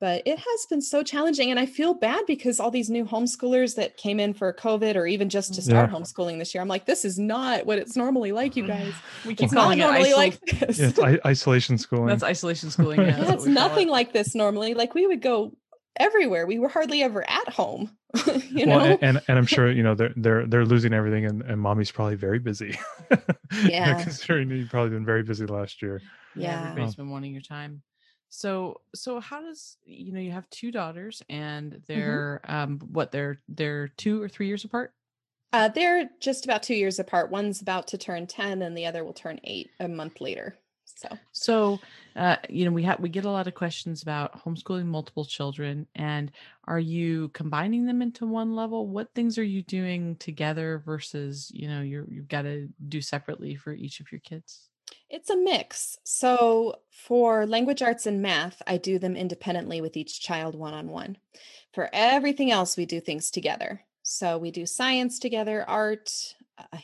Speaker 4: but it has been so challenging and i feel bad because all these new homeschoolers that came in for covid or even just to start yeah. homeschooling this year i'm like this is not what it's normally like you guys.
Speaker 3: We keep it's calling not normally
Speaker 1: it like this. Yeah, it's I- isolation schooling.
Speaker 3: That's isolation schooling yeah,
Speaker 4: that's nothing it. like this normally like we would go everywhere we were hardly ever at home you know?
Speaker 1: well, and, and i'm sure you know they're they're they're losing everything and, and mommy's probably very busy.
Speaker 4: Yeah.
Speaker 1: Considering you've probably been very busy last year.
Speaker 3: Yeah everybody's been wanting your time so so how does you know you have two daughters and mm-hmm. they're mm-hmm. um what they're they're two or three years apart
Speaker 4: uh they're just about two years apart one's about to turn 10 and the other will turn eight a month later so
Speaker 3: so uh you know we have we get a lot of questions about homeschooling multiple children and are you combining them into one level what things are you doing together versus you know you're you've got to do separately for each of your kids
Speaker 4: it's a mix. So for language arts and math, I do them independently with each child one on one. For everything else, we do things together. So we do science together, art, uh,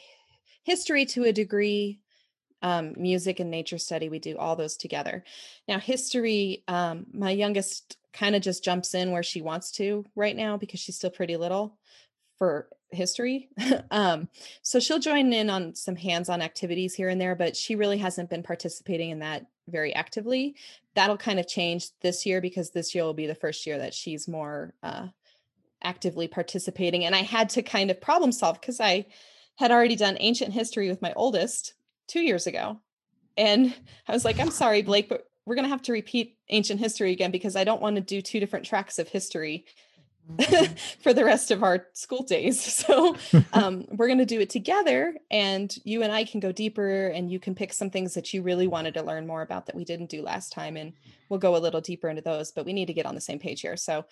Speaker 4: history to a degree, um, music and nature study. We do all those together. Now, history, um, my youngest kind of just jumps in where she wants to right now because she's still pretty little for history. um, so she'll join in on some hands-on activities here and there, but she really hasn't been participating in that very actively. That'll kind of change this year because this year will be the first year that she's more uh, actively participating. And I had to kind of problem solve because I had already done ancient history with my oldest two years ago. And I was like, I'm sorry, Blake, but we're going to have to repeat ancient history again because I don't want to do two different tracks of history. for the rest of our school days. So um, we're going to do it together, and you and I can go deeper, and you can pick some things that you really wanted to learn more about that we didn't do last time, and we'll go a little deeper into those. But we need to get on the same page here. So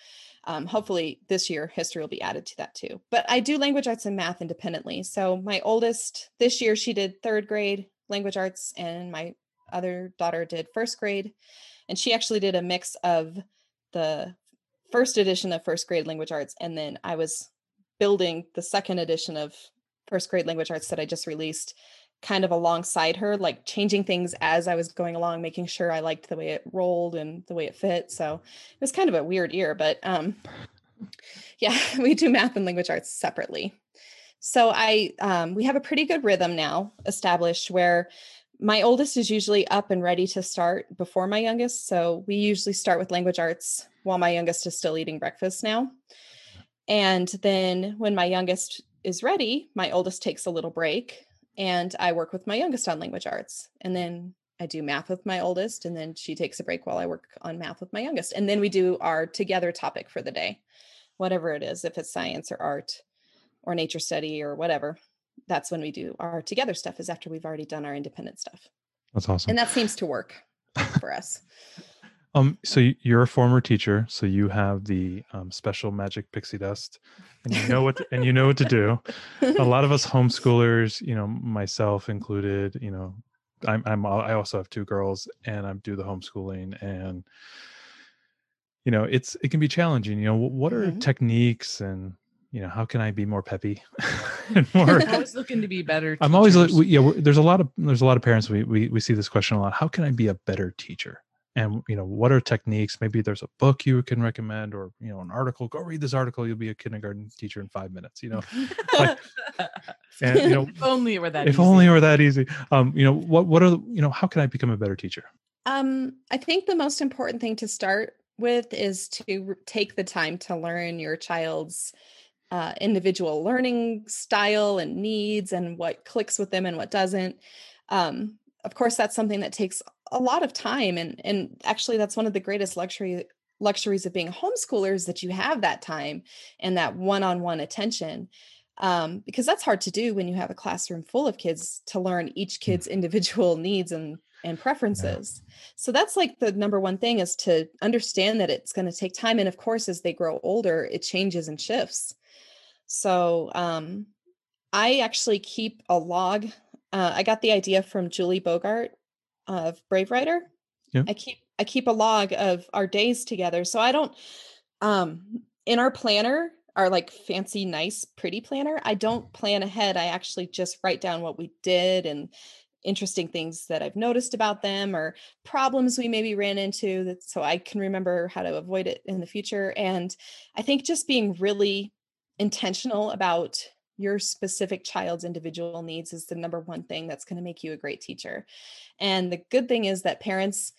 Speaker 4: um, hopefully this year history will be added to that too. But I do language arts and math independently. So my oldest this year she did third grade language arts, and my other daughter did first grade, and she actually did a mix of the first edition of first grade language arts and then i was building the second edition of first grade language arts that i just released kind of alongside her, like changing things as I was going along, making sure I liked the way it rolled and the way it fit. So it was kind of a weird year, but um, yeah, we do math and language arts separately. So I um, we have a pretty good rhythm now established where my oldest is usually up and ready to start before my youngest. So we usually start with language arts while my youngest is still eating breakfast now. And then when my youngest is ready, my oldest takes a little break and I work with my youngest on language arts. And then I do math with my oldest, and then she takes a break while I work on math with my youngest. And then we do our together topic for the day, whatever it is, if it's science or art or nature study or whatever. That's when we do our together stuff, is after we've already done our independent stuff.
Speaker 1: That's awesome.
Speaker 4: And that seems to work for us.
Speaker 1: Um, so you're a former teacher, so you have the um, special magic pixie dust, and you know what to, and you know what to do. A lot of us homeschoolers, you know, myself included, you know, I'm I'm I also have two girls, and I do the homeschooling, and you know, it's it can be challenging. You know, what are
Speaker 4: Mhm.
Speaker 1: techniques and you know how can I be more peppy and more
Speaker 3: I'm always looking to be better.
Speaker 1: I'm always yeah. There's a lot of there's a lot of parents we, we we see this question a lot. How can I be a better teacher? And you know, what are techniques? Maybe there's a book you can recommend, or you know, an article. Go read this article. You'll be a kindergarten teacher in five minutes. You know, like- and you know,
Speaker 3: if only it were that.
Speaker 1: if
Speaker 3: easy.
Speaker 1: only it were that easy. Um, you know, what what are the- you know? How can I become a better teacher?
Speaker 4: Um, I think the most important thing to start with is to take the time to learn your child's uh, individual learning style and needs and what clicks with them and what doesn't. Um, of course, that's something that takes a lot of time, and and actually, that's one of the greatest luxury luxuries of being homeschoolers that you have that time and that one-on-one attention um, because that's hard to do when you have a classroom full of kids to learn each kid's individual needs and and preferences. So that's like the number one thing is to understand that it's going to take time and of course as they grow older it changes and shifts. So um, i actually keep a log uh, i got the idea from julie bogart of brave writer
Speaker 1: Yeah.
Speaker 4: i keep i keep a log of our days together so i don't um in our planner our like fancy nice pretty planner i don't plan ahead i actually just write down what we did and interesting things that i've noticed about them or problems we maybe ran into that so i can remember how to avoid it in the future and i think just being really intentional about your specific child's individual needs is the number one thing that's going to make you a great teacher and the good thing is that parents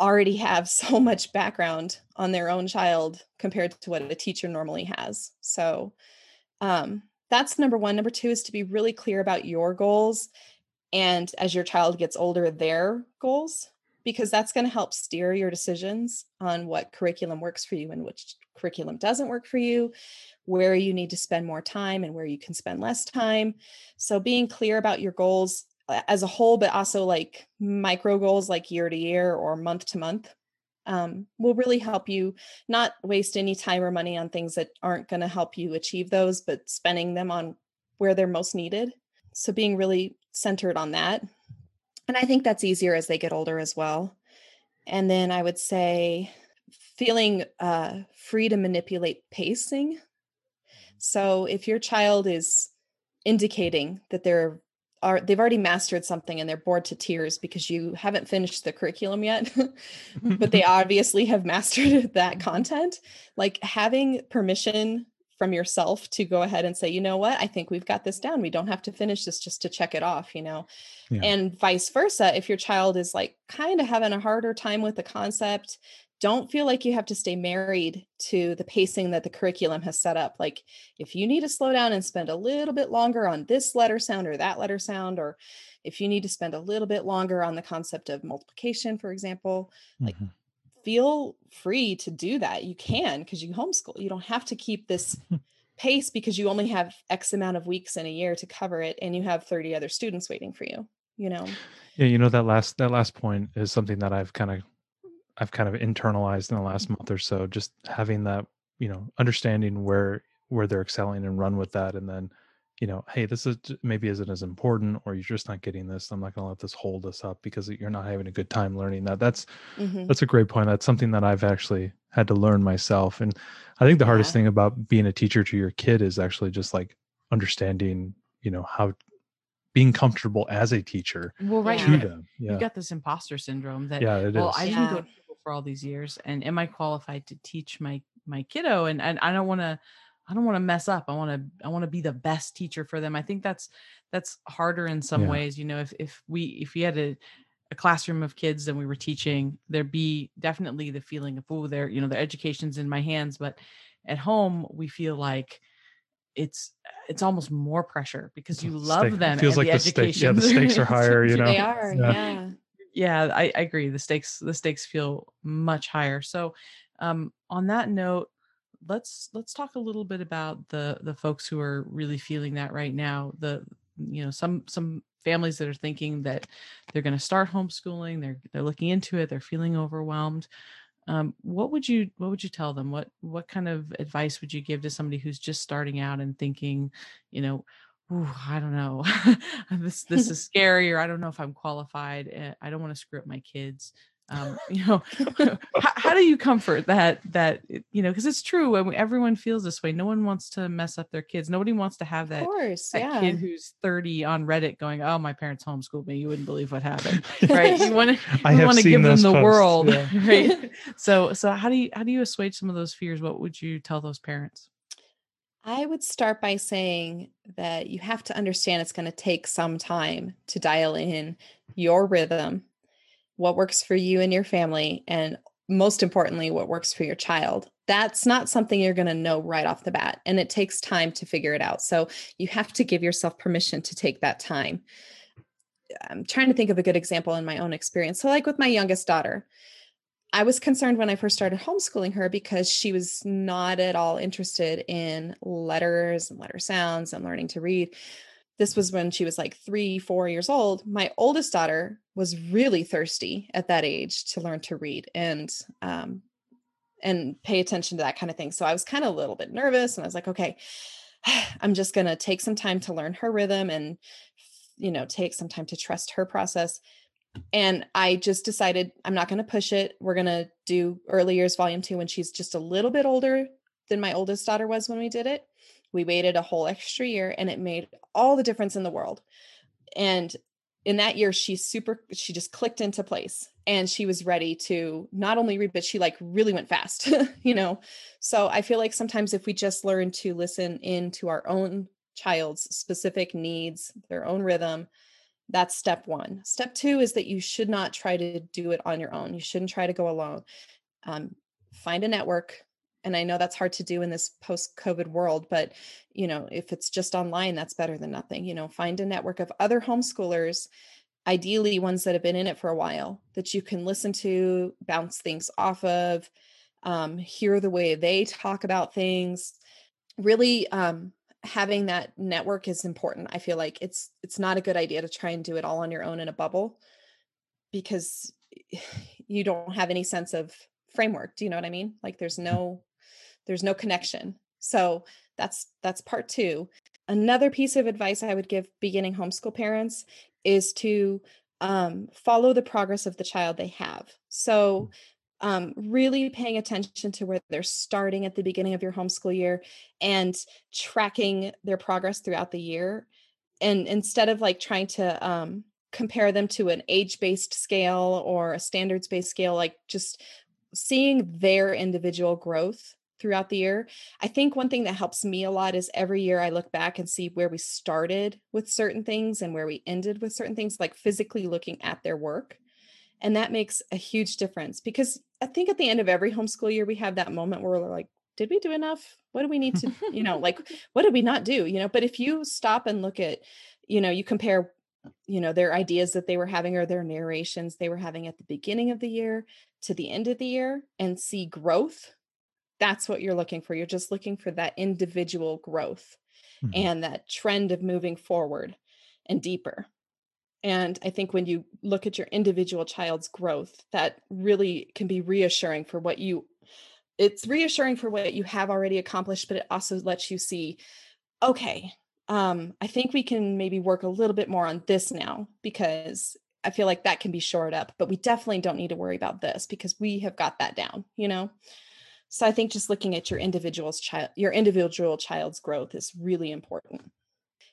Speaker 4: already have so much background on their own child compared to what a teacher normally has. So um, that's number one. Number two is to be really clear about your goals and as your child gets older, their goals, because that's going to help steer your decisions on what curriculum works for you and which curriculum doesn't work for you, where you need to spend more time and where you can spend less time. So being clear about your goals uh, as a whole, but also like micro goals like year to year or month to month um, will really help you not waste any time or money on things that aren't going to help you achieve those, but spending them on where they're most needed. So being really centered on that. And I think that's easier as they get older as well. And then I would say feeling uh, free to manipulate pacing. So if your child is indicating that they're are they've already mastered something and they're bored to tears because you haven't finished the curriculum yet but they obviously have mastered that content like having permission from yourself to go ahead and say you know what i think we've got this down we don't have to finish this just to check it off you know
Speaker 1: Yeah.
Speaker 4: and vice versa if your child is like kind of having a harder time with the concept don't feel like you have to stay married to the pacing that the curriculum has set up. Like, if you need to slow down and spend a little bit longer on this letter sound or that letter sound, or if you need to spend a little bit longer on the concept of multiplication, for example, like
Speaker 1: Mhm.
Speaker 4: Feel free to do that. You can because you homeschool. You don't have to keep this pace because you only have X amount of weeks in a year to cover it and you have 30 other students waiting for you, you know?
Speaker 1: Yeah, you know that last that last point is something that I've kind of I've kind of internalized in the last month or so. Just having that, you know, understanding where where they're excelling and run with that, and then, you know, hey, this is maybe isn't as important, or you're just not getting this. I'm not going to let this hold us up because you're not having a good time learning that. That's
Speaker 4: Mhm.
Speaker 1: that's a great point. That's something that I've actually had to learn myself, and I think the hardest
Speaker 4: Yeah.
Speaker 1: thing about being a teacher to your kid is actually just like understanding, you know, how being comfortable as a teacher
Speaker 3: well right
Speaker 1: to
Speaker 3: you,
Speaker 1: them. Yeah.
Speaker 3: you've got this imposter syndrome that
Speaker 1: yeah, it is.
Speaker 3: well i didn't go
Speaker 4: Yeah.
Speaker 3: to school for all these years and am i qualified to teach my my kiddo and, and i don't want to i don't want to mess up i want to i want to be the best teacher for them i think that's that's harder in some
Speaker 1: Yeah.
Speaker 3: ways you know if if we if we had a a classroom of kids and we were teaching there'd be definitely the feeling of oh their you know their education's in my hands but at home we feel like it's it's almost more pressure because you love
Speaker 1: Stake-
Speaker 3: them
Speaker 1: feels
Speaker 3: and
Speaker 1: like the
Speaker 3: the
Speaker 1: stake- yeah, the stakes are higher, you know?
Speaker 4: They are,
Speaker 1: Yeah.
Speaker 4: yeah.
Speaker 3: yeah I, I agree the stakes the stakes feel much higher so um on that note let's let's talk a little bit about the the folks who are really feeling that right now the you know some some families that are thinking that they're going to start homeschooling they're they're looking into it they're feeling overwhelmed um, what would you what would you tell them what what kind of advice would you give to somebody who's just starting out and thinking you know Ooh, I don't know. this this is scary, or I don't know if I'm qualified. eh, I don't want to screw up my kids. Um, you know, how, how do you comfort that that you know? Because it's true. and Everyone feels this way. No one wants to mess up their kids. Nobody wants to have
Speaker 4: Of
Speaker 3: that
Speaker 4: course,
Speaker 3: that
Speaker 4: yeah.
Speaker 3: kid who's 30 on Reddit going, "Oh, my parents homeschooled me. You wouldn't believe what happened." Right? You want to
Speaker 1: I
Speaker 3: you
Speaker 1: have
Speaker 3: want to
Speaker 1: seen
Speaker 3: give them
Speaker 1: those
Speaker 3: the
Speaker 1: posts,
Speaker 3: world,
Speaker 1: yeah.
Speaker 3: right? So so how do you how do you assuage some of those fears? What would you tell those parents?
Speaker 4: I would start by saying that you have to understand it's going to take some time to dial in your rhythm, what works for you and your family, and most importantly, what works for your child. That's not something you're going to know right off the bat, and it takes time to figure it out. So you have to give yourself permission to take that time. I'm trying to think of a good example in my own experience. So, like with my youngest daughter, I was concerned when I first started homeschooling her because she was not at all interested in letters and letter sounds and learning to read. This was when she was like three, four years old. My oldest daughter was really thirsty at that age to learn to read and um, and pay attention to that kind of thing. So I was kind of a little bit nervous, and I was like, okay, I'm just gonna take some time to learn her rhythm and you know take some time to trust her process and I just decided I'm not to push it. We're to do early years volume two when she's just a little bit older than my oldest daughter was when we did it. We waited a whole extra year and it made all the difference in the world. And in that year, she super, she just clicked into place and she was ready to not only read, but she like really went fast, you know? So I feel like sometimes if we just learn to listen into our own child's specific needs, their own rhythm, that's step one. Step two is that you should not try to do it on your own. You shouldn't try to go alone. Um, find a network. And I know that's hard to do in this post COVID world, but you know, if it's just online, that's better than nothing. You know, find a network of other homeschoolers, ideally ones that have been in it for a while, that you can listen to, bounce things off of, um, hear the way they talk about things. Really, um, having that network is important i feel like it's it's not a good idea to try and do it all on your own in a bubble because you don't have any sense of framework do you know what i mean like there's no there's no connection. So that's that's part 2 another piece of advice i would give beginning homeschool parents is to um, follow the progress of the child they have. So um, really paying attention to where they're starting at the beginning of your homeschool year and tracking their progress throughout the year. And instead of like trying to um, compare them to an age-based scale or a standards-based scale like just seeing their individual growth throughout the year i think one thing that helps me a lot is every year i look back and see where we started with certain things and where we ended with certain things like physically looking at their work and that makes a huge difference because I think at the end of every homeschool year, we have that moment where we're like, did we do enough? What do we need to, you know, like, what did we not do? You know, but if you stop and look at, you know, you compare, you know, their ideas that they were having or their narrations they were having at the beginning of the year to the end of the year and see growth, that's what you're looking for. You're just looking for that individual growth
Speaker 1: Mhm.
Speaker 4: and that trend of moving forward and deeper. And I think when you look at your individual child's growth, that really can be reassuring for what you it's reassuring for what you have already accomplished, but it also lets you see, okay, um, I think we can maybe work a little bit more on this now because I feel like that can be shored up, but we definitely don't need to worry about this because we have got that down, you know? So I think just looking at your individual's child, your individual child's growth is really important.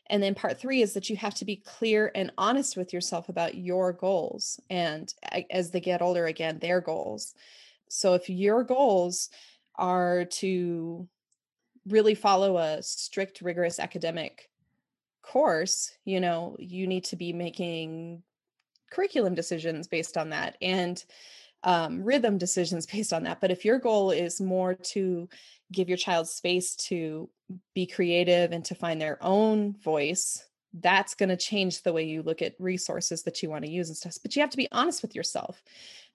Speaker 4: And then part three is that you have to be clear and honest with yourself about your goals. And as they get older, again, their goals. So if your goals are to really follow a strict, rigorous academic course, you know, you need to be making curriculum decisions based on that and um, rhythm decisions based on that. But if your goal is more to give your child space to be creative and to find their own voice that's going to change the way you look at resources that you want to use and stuff but you have to be honest with yourself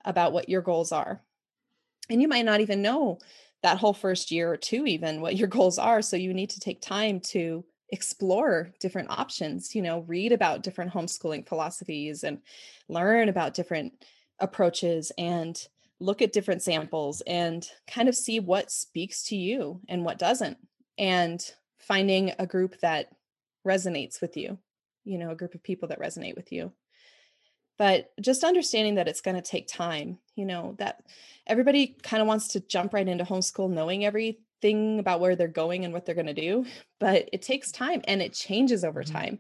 Speaker 4: about what your goals are and you might not even know that whole first year or two even what your goals are so you need to take time to explore different options you know read about different homeschooling philosophies and learn about different approaches and look at different samples and kind of see what speaks to you and what doesn't and finding a group that resonates with you you know a group of people that resonate with you but just understanding that it's going to take time you know that everybody kind of wants to jump right into homeschool knowing everything about where they're going and what they're going to do but it takes time and it changes over mm-hmm. time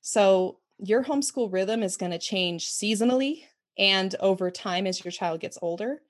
Speaker 4: so your homeschool rhythm is going to change seasonally and over time as your child gets older.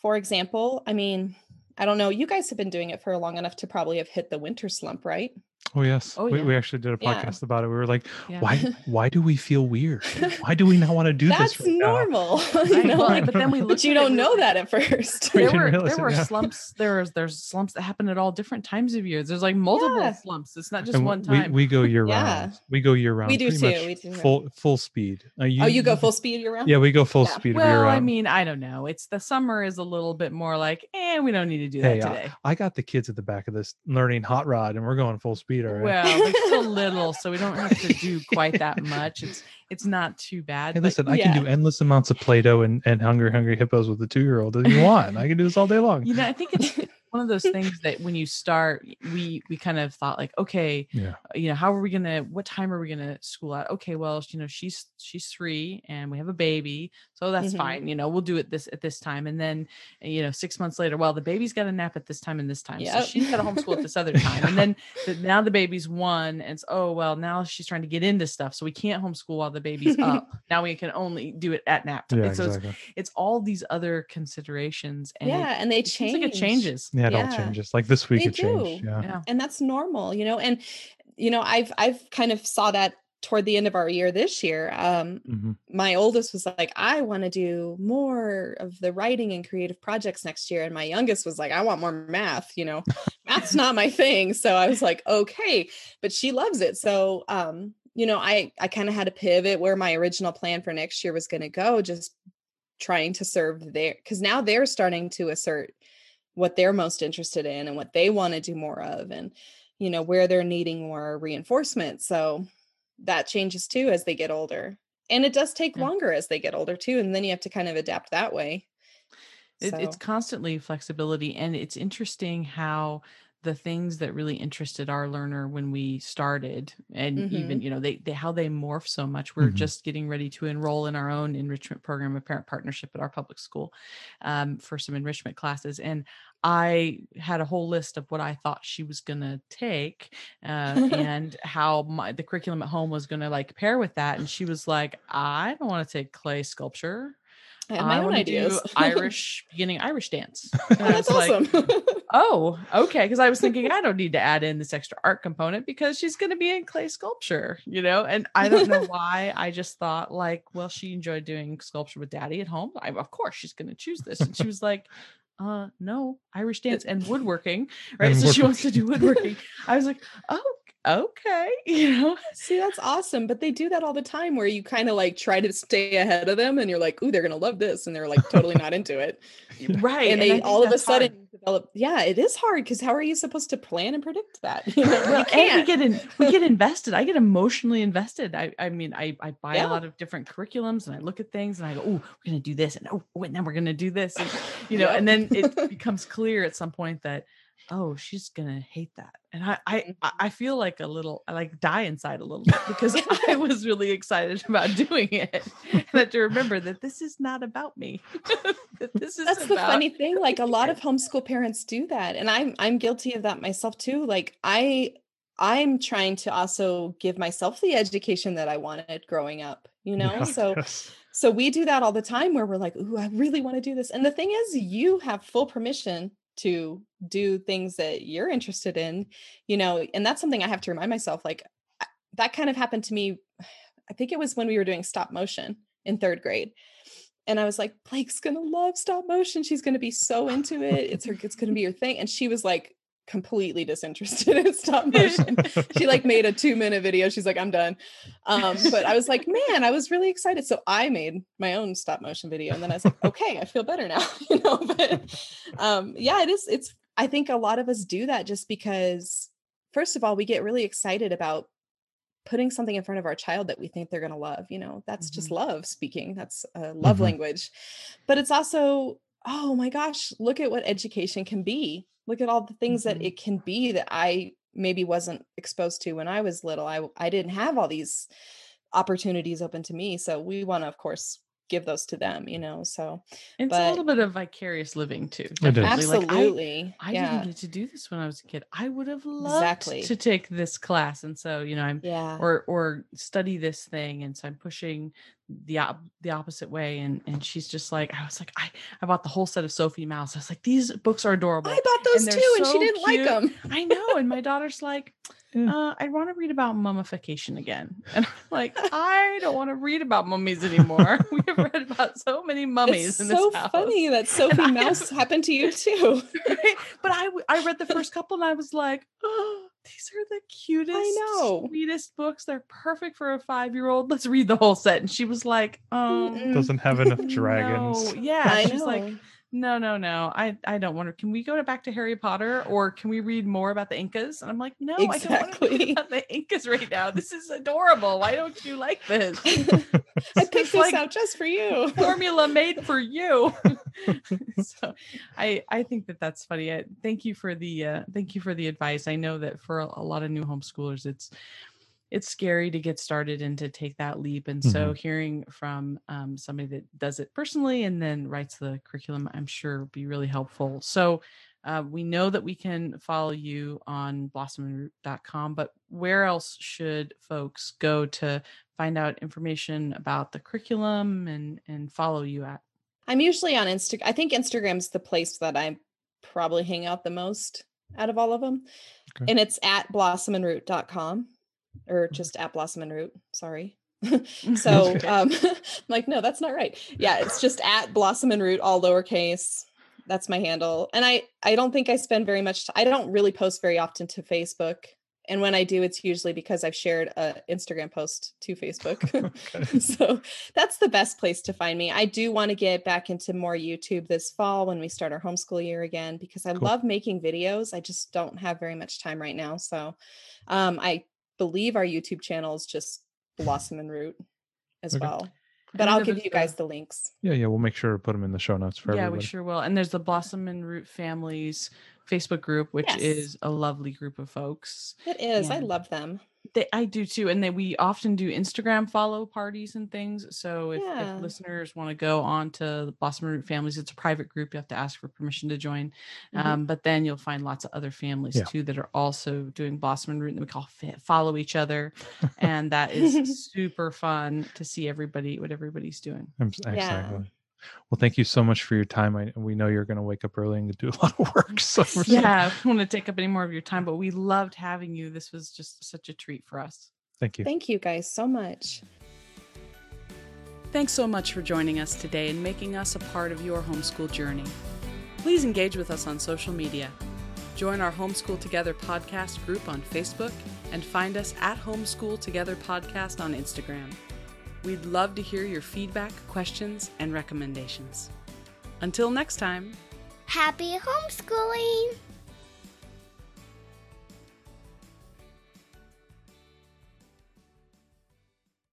Speaker 4: For example, I mean, I don't know, you guys have been doing it for long enough to probably have hit the winter slump, right?
Speaker 1: Oh yes, oh, we, yeah. we actually did a podcast yeah. about it. We were like, yeah. why why do we feel weird? Why do we not want to do
Speaker 4: That's
Speaker 1: this? That's right
Speaker 4: normal. you know?
Speaker 3: well, but then we but
Speaker 4: you don't know that at first.
Speaker 3: there were there were it, slumps. There was there's slumps that happen at all different times of years. There's like multiple slumps. It's not just and one time.
Speaker 1: We, we go year round. We go year round.
Speaker 4: We do too. We
Speaker 1: do full full speed.
Speaker 4: Uh, you, oh, you go full speed year round?
Speaker 1: Yeah, we go full speed
Speaker 3: well,
Speaker 1: year round.
Speaker 3: I mean, I don't know. It's the summer is a little bit more like, eh, we don't need to do that hey, today. Uh,
Speaker 1: I got the kids at the back of this learning hot rod, and we're going full speed already.
Speaker 3: Well still little, so we don't have to do quite that much. It's it's not too bad.
Speaker 1: Hey, listen, I can do endless amounts of Play-Doh and, and Hungry Hungry Hippos with the two year old if you want. I can do this all day long.
Speaker 3: You know, I think it's one of those things that when you start we we kind of thought like okay
Speaker 1: yeah.
Speaker 3: you know how are we gonna what time are we gonna school out okay well you know she's she's three and we have a baby so that's mm-hmm. fine you know we'll do it this at this time. And then you know six months later well the baby's got a nap at this time and this time yep. so she's got to homeschool at this other time. And then the, now the baby's one and it's oh well now she's trying to get into stuff so we can't homeschool while the baby's up. Now we can only do it at nap time. Yeah, so exactly. it's, it's all these other considerations
Speaker 4: and yeah it, and they change
Speaker 3: like it changes.
Speaker 1: yeah, it yeah. all changes. Like this week, they it do. changed. Yeah.
Speaker 4: yeah, and that's normal, you know. And you know, I've I've kind of saw that toward the end of our year this year. Um, mm-hmm. My oldest was like, I want to do more of the writing and creative projects next year, and my youngest was like, I want more math. You know, math's not my thing. So I was like, okay, but she loves it. So um, you know, I I kind of had to pivot where my original plan for next year was going to go, just trying to serve their because now they're starting to assert what they're most interested in and what they want to do more of and you know where they're needing more reinforcement so that changes too as they get older and it does take yeah. longer as they get older too and then you have to kind of adapt that way
Speaker 3: it, so. it's constantly flexibility and it's interesting how the things that really interested our learner when we started and mm-hmm. even you know they, they how they morph so much we're mm-hmm. just getting ready to enroll in our own enrichment program a parent partnership at our public school um, for some enrichment classes and i had a whole list of what i thought she was going to take uh, and how my, the curriculum at home was going to like pair with that and she was like i don't want to take clay sculpture
Speaker 4: I have my I own ideas.
Speaker 3: Irish beginning Irish dance.
Speaker 4: And That's awesome. Like,
Speaker 3: oh, okay. Because I was thinking I don't need to add in this extra art component because she's going to be in clay sculpture, you know. And I don't know why. I just thought like, well, she enjoyed doing sculpture with Daddy at home. I, of course, she's going to choose this. And she was like, uh, no, Irish dance and woodworking, right? And so she wants to do woodworking. I was like, oh, okay you know?
Speaker 4: See that's awesome but they do that all the time where you kind of like try to stay ahead of them and you're like ooh they're gonna love this and they're like totally not into it.
Speaker 3: Right
Speaker 4: and, and they all of a sudden hard. develop yeah it is hard because how are you supposed to plan and predict that? You, know,
Speaker 3: well, we get in we get invested i get emotionally invested i i mean i i buy yeah. a lot of different curriculums and i look at things and i go oh we're gonna do this and oh, and then we're gonna do this and you know and then it becomes clear at some point that oh she's gonna hate that and i i mm-hmm. i feel like a little i like die inside a little bit because i was really excited about doing it and that to remember that this is not about me
Speaker 4: this is that's about- the funny thing like a lot of homeschool parents do that and i'm i'm guilty of that myself too like i I'm trying to also give myself the education that I wanted growing up, you know?
Speaker 1: Yeah,
Speaker 4: so
Speaker 1: yes.
Speaker 4: so we do that all the time where we're like, "Ooh, I really want to do this." And the thing is, you have full permission to do things that you're interested in, you know, and that's something I have to remind myself like that kind of happened to me I think it was when we were doing stop motion in 3rd grade. And I was like, Blake's to love stop motion. She's to be so into it. It's her it's to be your thing. And she was like completely disinterested in stop motion. she like made a 2-minute video. She's like, I'm done. Um, but I was like, man, I was really excited. So I made my own stop motion video. And then I was like, okay, I feel better now. you know, but um, yeah, it is it's I think a lot of us do that just because first of all, we get really excited about putting something in front of our child that we think they're going to love you know that's just love speaking that's a love
Speaker 1: Mhm.
Speaker 4: language but it's also oh my gosh look at what education can be look at all the things that
Speaker 3: Mhm.
Speaker 4: it can be that i maybe wasn't exposed to when i was little i i didn't have all these opportunities open to me so we want to of course give those to them you know so
Speaker 3: It's a little bit of vicarious living too.
Speaker 1: It is.
Speaker 3: Definitely. Like, I-
Speaker 4: absolutely
Speaker 3: I,
Speaker 4: yeah
Speaker 3: didn't get to do this when I was a kid. I would have loved
Speaker 4: Exactly.
Speaker 3: to take this class, and so you know, I'm
Speaker 4: yeah
Speaker 3: or or study this thing, and so I'm pushing the op- the opposite way. And and she's just like, I was like, I I bought the whole set of Sophie Mouse. I was like, these books are adorable.
Speaker 4: i bought those
Speaker 3: they're
Speaker 4: too and she didn't like them
Speaker 3: I know. And my daughter's like, uh, I want to read about mummification again. And I'm like, I don't want to read about mummies anymore. we have read about so many mummies
Speaker 4: it's
Speaker 3: in
Speaker 4: so
Speaker 3: house.
Speaker 4: funny that sophie
Speaker 3: I
Speaker 4: mouse happened to you too
Speaker 3: Right? But I read the first couple and I was like, oh, these are the cutest, I
Speaker 4: know.
Speaker 3: sweetest books. They're perfect for a five year old. Let's read the whole set. And she was like, um.
Speaker 1: Doesn't have enough dragons.
Speaker 3: No. Yeah,
Speaker 4: I
Speaker 3: she's like,
Speaker 4: know.
Speaker 3: No, no, no. I I don't want to. Can we go back to Harry Potter or can we read more about the Incas? And I'm like, no, I don't want to
Speaker 4: Exactly.
Speaker 3: read about the Incas right now. This is adorable. Why don't you like this?
Speaker 4: I picked this
Speaker 3: like-
Speaker 4: out just for you.
Speaker 3: formula made for you. so I I think that that's funny. I, thank you for the uh, thank you for the advice. I know that for a, a lot of new homeschoolers, it's it's scary to get started and to take that leap. And so hearing from um, somebody that does it personally and then writes the curriculum, I'm sure would be really helpful. So. Uh, we know that we can follow you on blossomandroot.com, but where else should folks go to find out information about the curriculum and and follow you at?
Speaker 4: I'm usually on Instagram. I think Instagram's the place that I probably hang out the most out of all of them.
Speaker 1: Okay.
Speaker 4: And it's at blossomandroot.com or just at blossom and root. Sorry. so um I'm like, no, that's not right. Yeah, it's just at blossom and root, all lowercase. That's my handle. And I I don't think I spend very much t- I don't really post very often to Facebook. And when I do, it's usually because I've shared a Instagram post to Facebook.
Speaker 1: Okay.
Speaker 4: so that's the best place to find me. I do want to get back into more YouTube this fall when we start our homeschool year again because I
Speaker 1: Cool.
Speaker 4: love making videos. I just don't have very much time right now. So um, I believe our YouTube channel is just Blossom and Root as
Speaker 1: Okay.
Speaker 4: well. But
Speaker 3: then
Speaker 4: I'll give you guys
Speaker 3: the-
Speaker 4: the links.
Speaker 1: Yeah, yeah, we'll make sure to put them in the show notes for
Speaker 3: yeah,
Speaker 1: everybody.
Speaker 3: we sure will. And there's the Blossom and Root Families Facebook group, which
Speaker 4: Yes.
Speaker 3: is a lovely group of folks.
Speaker 4: It is. I love them.
Speaker 3: They, I do too, and they we often do Instagram follow parties and things. So if,
Speaker 4: Yeah.
Speaker 3: if listeners want to go on to the Blossom Root Families, it's a private group. You have to ask for permission to join.
Speaker 4: Mhm.
Speaker 3: Um, but then you'll find lots of other families
Speaker 1: Yeah.
Speaker 3: too that are also doing Blossom and Root, and we call fa- follow each other, and that is super fun to see everybody what everybody's doing.
Speaker 1: I'm
Speaker 4: Yeah.
Speaker 1: Exactly. Well, thank you so much for your time. I, we know you're going to wake up early and do a lot of work. So we're so-
Speaker 3: yeah, I don't want to take up any more of your time, but we loved having you. This was just such a treat for us.
Speaker 1: thank you.
Speaker 4: Thank you guys so much.
Speaker 3: Thanks so much for joining us today and making us a part of your homeschool journey. Please engage with us on social media. Join our Homeschool Together podcast group on Facebook and find us at Homeschool Together Podcast on Instagram. We'd love to hear your feedback, questions, and recommendations. Until next time.
Speaker 2: Happy homeschooling!